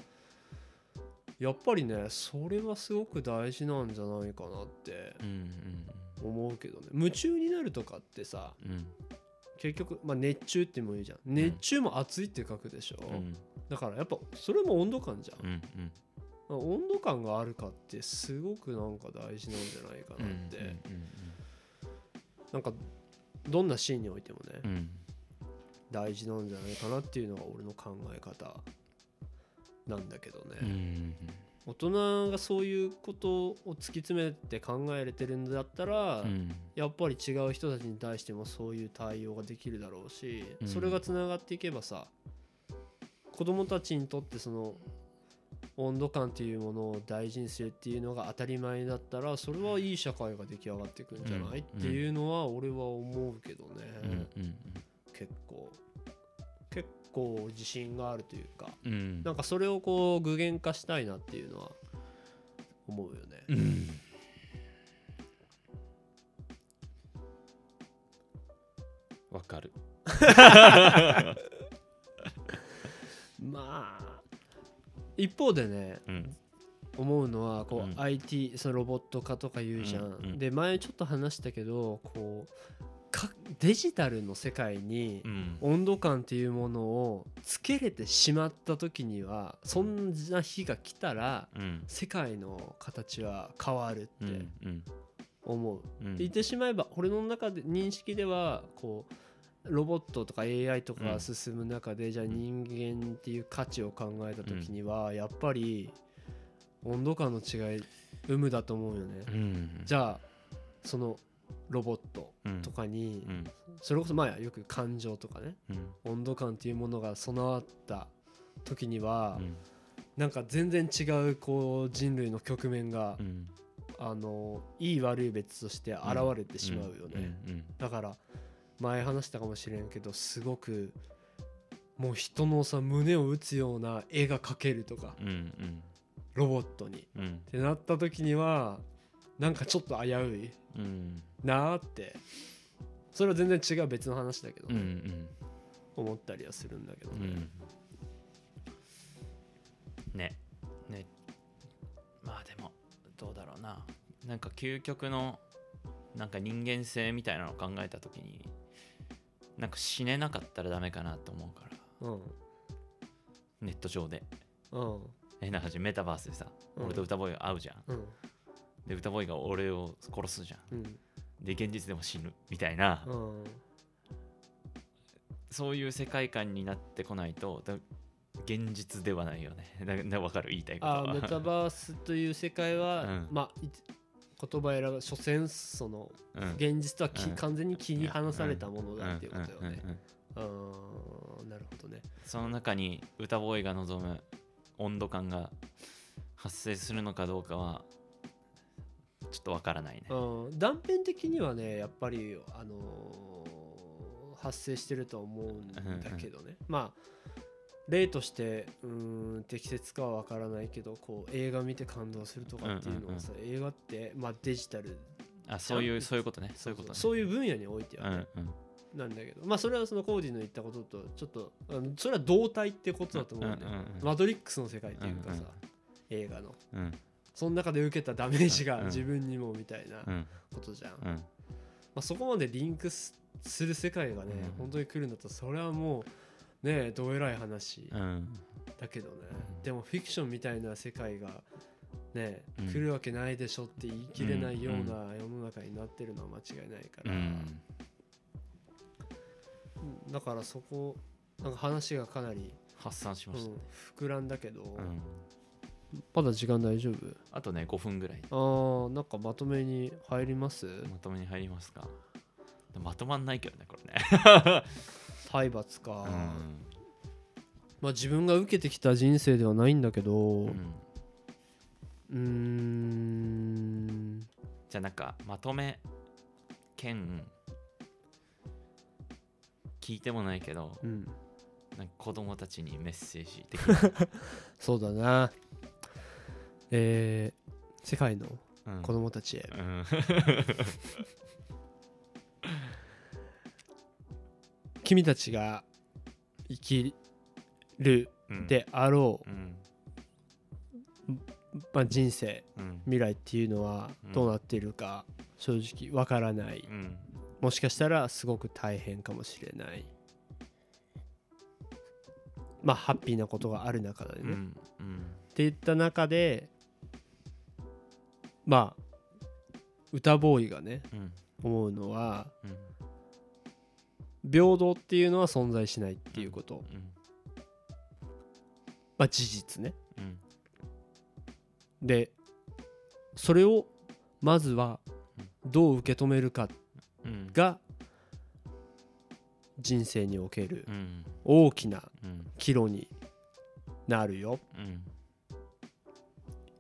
やっぱりねそれはすごく大事なんじゃないかなってうん思うけどね。夢中になるとかってさうん。うん結局、まあ、熱中ってもいいじゃん。熱中も熱いって書くでしょ、うん。だからやっぱそれも温度感じゃん、うんうん。温度感があるかってすごくなんか大事なんじゃないかなって、うん。なんかどんなシーンにおいてもね、うん。うん大事なんじゃないかなっていうのが俺の考え方なんだけどね、うん。大人がそういうことを突き詰めて考えれてるんだったら、うん。やっぱり違う人たちに対してもそういう対応ができるだろうし、うん。それがつながっていけばさ子供たちにとってその温度感っていうものを大事にするっていうのが当たり前だったらそれはいい社会が出来上がっていくんじゃない、うんっていうのは俺は思うけどね、結構結構自信があるというかうん。なんかそれをこう具現化したいなっていうのは思うよね。うん。わかる。[LAUGHS] まあ一方でねうん。思うのはこう、うん。IT そのロボット化とか言うじゃん、うんうん。で前ちょっと話したけどこうかデジタルの世界にうん。温度感っていうものをつけれてしまった時にはそんな日が来たらうん。世界の形は変わるっうんてうん。思う、うん。言ってしまえば俺の中で認識ではこうロボットとか AI とかが進む中で、じゃあ人間っていう価値を考えた時には、やっぱり温度感の違い有無だと思うよね、うん。じゃあそのロボットうん。とかに、うん。それこそまあよく感情とかねうん。温度感っていうものが備わった時には、うん。なんか全然違うこう人類の局面が、うん。あのいい悪い別として現れてしまうよね、うん。だから前話したかもしれんけどすごくもう人のさ胸を打つような絵が描けるとかうんうん。ロボットに。っうん。てなった時にはなんかちょっと危ういうん。なーって。それは全然違う別の話だけど、うんうん。思ったりはするんだけどね、うん。ね。ね。まあでもどうだろうな。なんか究極のなんか人間性みたいなのを考えた時になんか死ねなかったらダメかなと思うから。うんネット上で。うん。えなんかメタバースでさ、うん。俺と歌ボーイが会うじゃん。うん。で歌ボーイが俺を殺すじゃん。うん。で現実でも死ぬみたいな、うん。そういう世界観になってこないとだ現実ではないよね。だだ分かる？言いたいことは。あーメタバースという世界は、うん。まあい言葉選ぶ所詮そのうん。現実とはき、うん。完全に切り離されたものだっていうことよね。うんなるほどね。その中に歌ボーイが望む温度感が発生するのかどうかはちょっとわからないね。うん。断片的にはねやっぱりあのー発生してるとは思うんだけどね、まあ例としてうーん適切かは分からないけどこう映画見て感動するとかっていうのはさ、映画って、まあ、デジタル。あそういうそういうことね。そういうことね。そういう分野においてはね、うんうん。なんだけど。まあそれはそのコーディの言ったこととちょっとそれは同体ってことだと思うんだよ、うんうんうんマトリックスの世界っていうかさ、うんうん映画の。うん。その中で受けたダメージうん。が自分にもみたいなうん。ことじゃん、まうん。あ、そこまでリンクすする世界がね、うん。本当に来るんだったらそれはもうねどえらい話。うん。だけどね、うんでもフィクションみたいな世界がね、うん。来るわけないでしょって言い切れないよううんな世の中になってるのは間違いないかうら、んうん。だからそこなんか話がかなり、発散しうんました。ね、膨らんだけど、うん。まだ時間大丈夫？あとね5分ぐらい。あーなんかまとめに入ります？まとめに入りますか？まとまんないけどねこれね体罰か、うん。まあ自分が受けてきた人生ではないんだけどううん。じゃあなんかまとめ兼聞いてもないけどうん。なんか子供たちにメッセージ的な、[LAUGHS] そうだな。えー世界のうん。子供たちへ、うん [LAUGHS] 君たちが生きるうんであろうん。う、まあ、人生うん。未来っていうのはうんどうなっているか正直わからない。うん。もしかしたらすごく大変かもしれない。まあハッピーなことがある中でね、っうん。うん。ていった中でまあ歌ボーイがねうん。思うのはうん平等っていうのは存在しないっていうこと、うんまあ事実ね。うんでそれをまずはどう受け止めるかうんが人生におけるうん大きなうん岐路になるよ。うん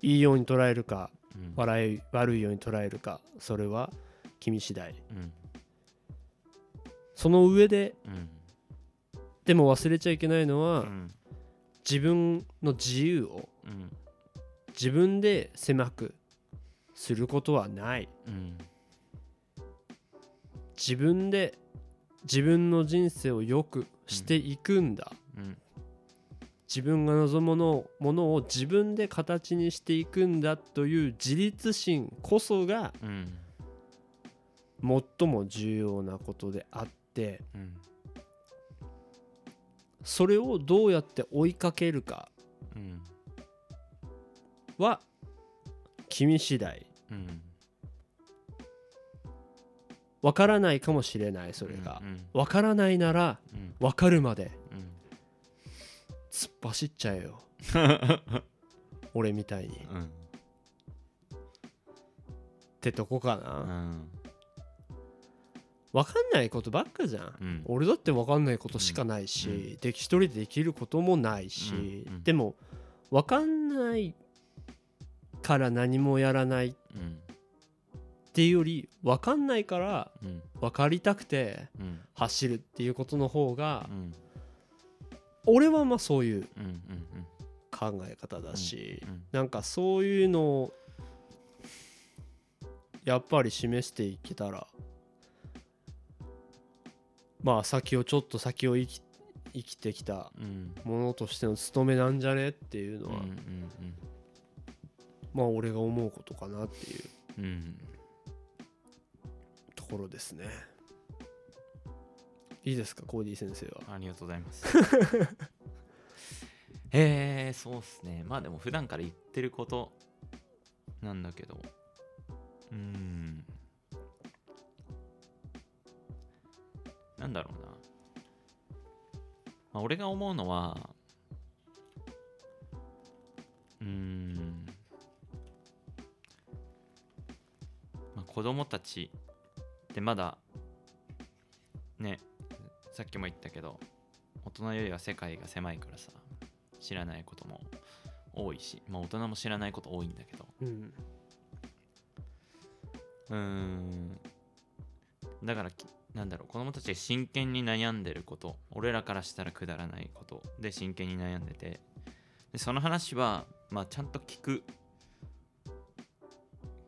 いいように捉えるかうん。悪い悪いように捉えるかそれは君次第。うんその上でうん。でも忘れちゃいけないのは、うん。自分の自由をうん。自分で狭くすることはない。うん。自分で自分の人生を良くしていくんだ、うん。自分が望むものものを自分で形にしていくんだという自立心こそがうん。最も重要なことであってうん。それをどうやって追いかけるかうん。は君次第。うん。わからないかもしれないそれが。うんわからないならうん。わかるまでうん。突っ走っちゃえよ。[LAUGHS] 俺みたいに。っうん。てとこかうなんわかんないことばっかじゃん。うん。俺だってわかんないことしかないし、うん。で一人でできることもないし、うん。うん。でもわかんないから何もやらないっうんていうよりわかんないからうん。分かりたくてうん。走るっていうことの方がうん。俺はまあそういううん。うん。考え方だし、うん。なんかそういうのをやっぱり示していけたらまあ先をちょっと先を生き生きてきたうん。ものとしての務めなんじゃね？っていうのは、うんうんまあ俺が思うことかなっていう。うん。うんところですね。いいですか？コーディ先生は。ありがとうございます。[LAUGHS] えー、そうっすね。まあでも普段から言ってることなんだけど、うーん。なんだろうな。まあ、俺が思うのは、うーん。まあ、子供たちってまだ、ね、さっきも言ったけど大人よりは世界が狭いからさ知らないことも多いしまあ大人も知らないこと多いんだけどうんうーんだからきなんだろう子供たちが真剣に悩んでること俺らからしたらくだらないことで真剣に悩んでてでその話はまあちゃんと聞く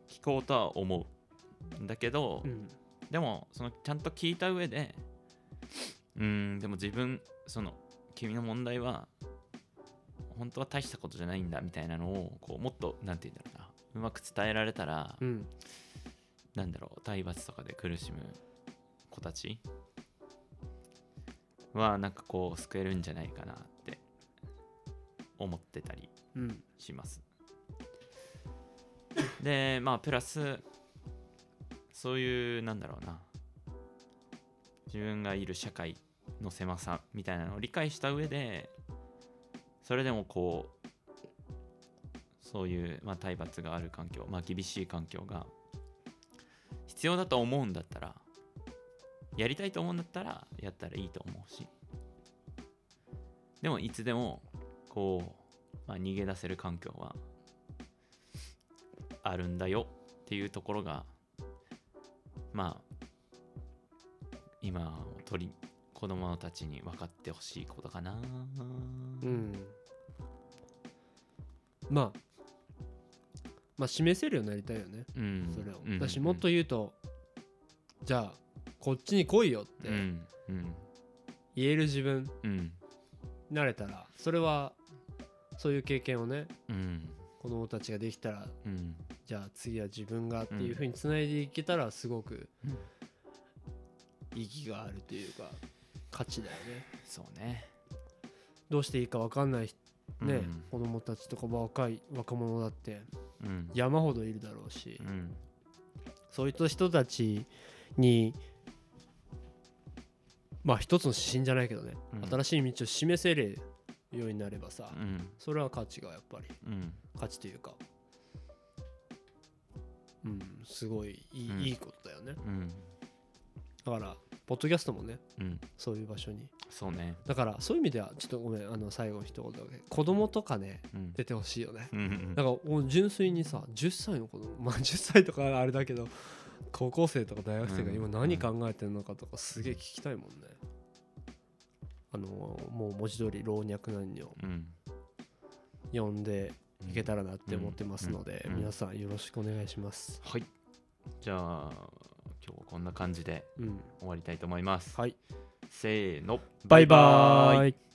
聞こうとは思う。んだけど、うん。でもそのちゃんと聞いた上でうーんでも自分その君の問題は本当は大したことじゃないんだみたいなのをこうもっとなんて言うんだろうなうまく伝えられたら、うん。なんだろう体罰とかで苦しむ子たち？はなんかこう救えるんじゃないかなって思ってたりうん。します。でまあプラスそういうなんだろうな。自分がいる社会の狭さみたいなのを理解した上でそれでもこうそういう、まあ、体罰がある環境、まあ、厳しい環境が必要だと思うんだったらやりたいと思うんだったらやったらいいと思うし。でもいつでもこう、まあ、逃げ出せる環境はあるんだよっていうところがまあ今取り子供たちに分かってほしいことかな。うん。まあまあ示せるようになりたいよね。うん。それを、うん。だしもっと言うとじゃあこっちに来いよって言える自分うんになれたらそれはそういう経験をねうん子供たちができたらうんじゃあ次は自分がっていう風につないでいけたらすごくうん意義があるというか価値だよね。そうね。どうしていいか分かんないね、うん。子供たちとか若い若者だってうん。山ほどいるだろうしうん。そういった人たちにまあ一つの指針じゃないけどね、うん。新しい道を示せるようになればさ、うん。それは価値がやっぱりうん。価値というかうんすごいいい,、うん。いいことだよね。うん。だからポッドキャストもねうん。そういう場所に。そうね。だからそういう意味ではちょっとごめんあの最後の一言だけ子供とかねうん。出てほしいよね。だから純粋にさ10歳の子供まあ10歳とかあれだけど高校生とか大学生が今何考えてるのかとかすげえ聞きたいもんね。あのもう文字通り老若男女。うん。呼んでいけたらなって思ってますので皆さんよろしくお願いします。はい。じゃあ今日はこんな感じでうん。終わりたいと思います。はい。せーの。バイバーイ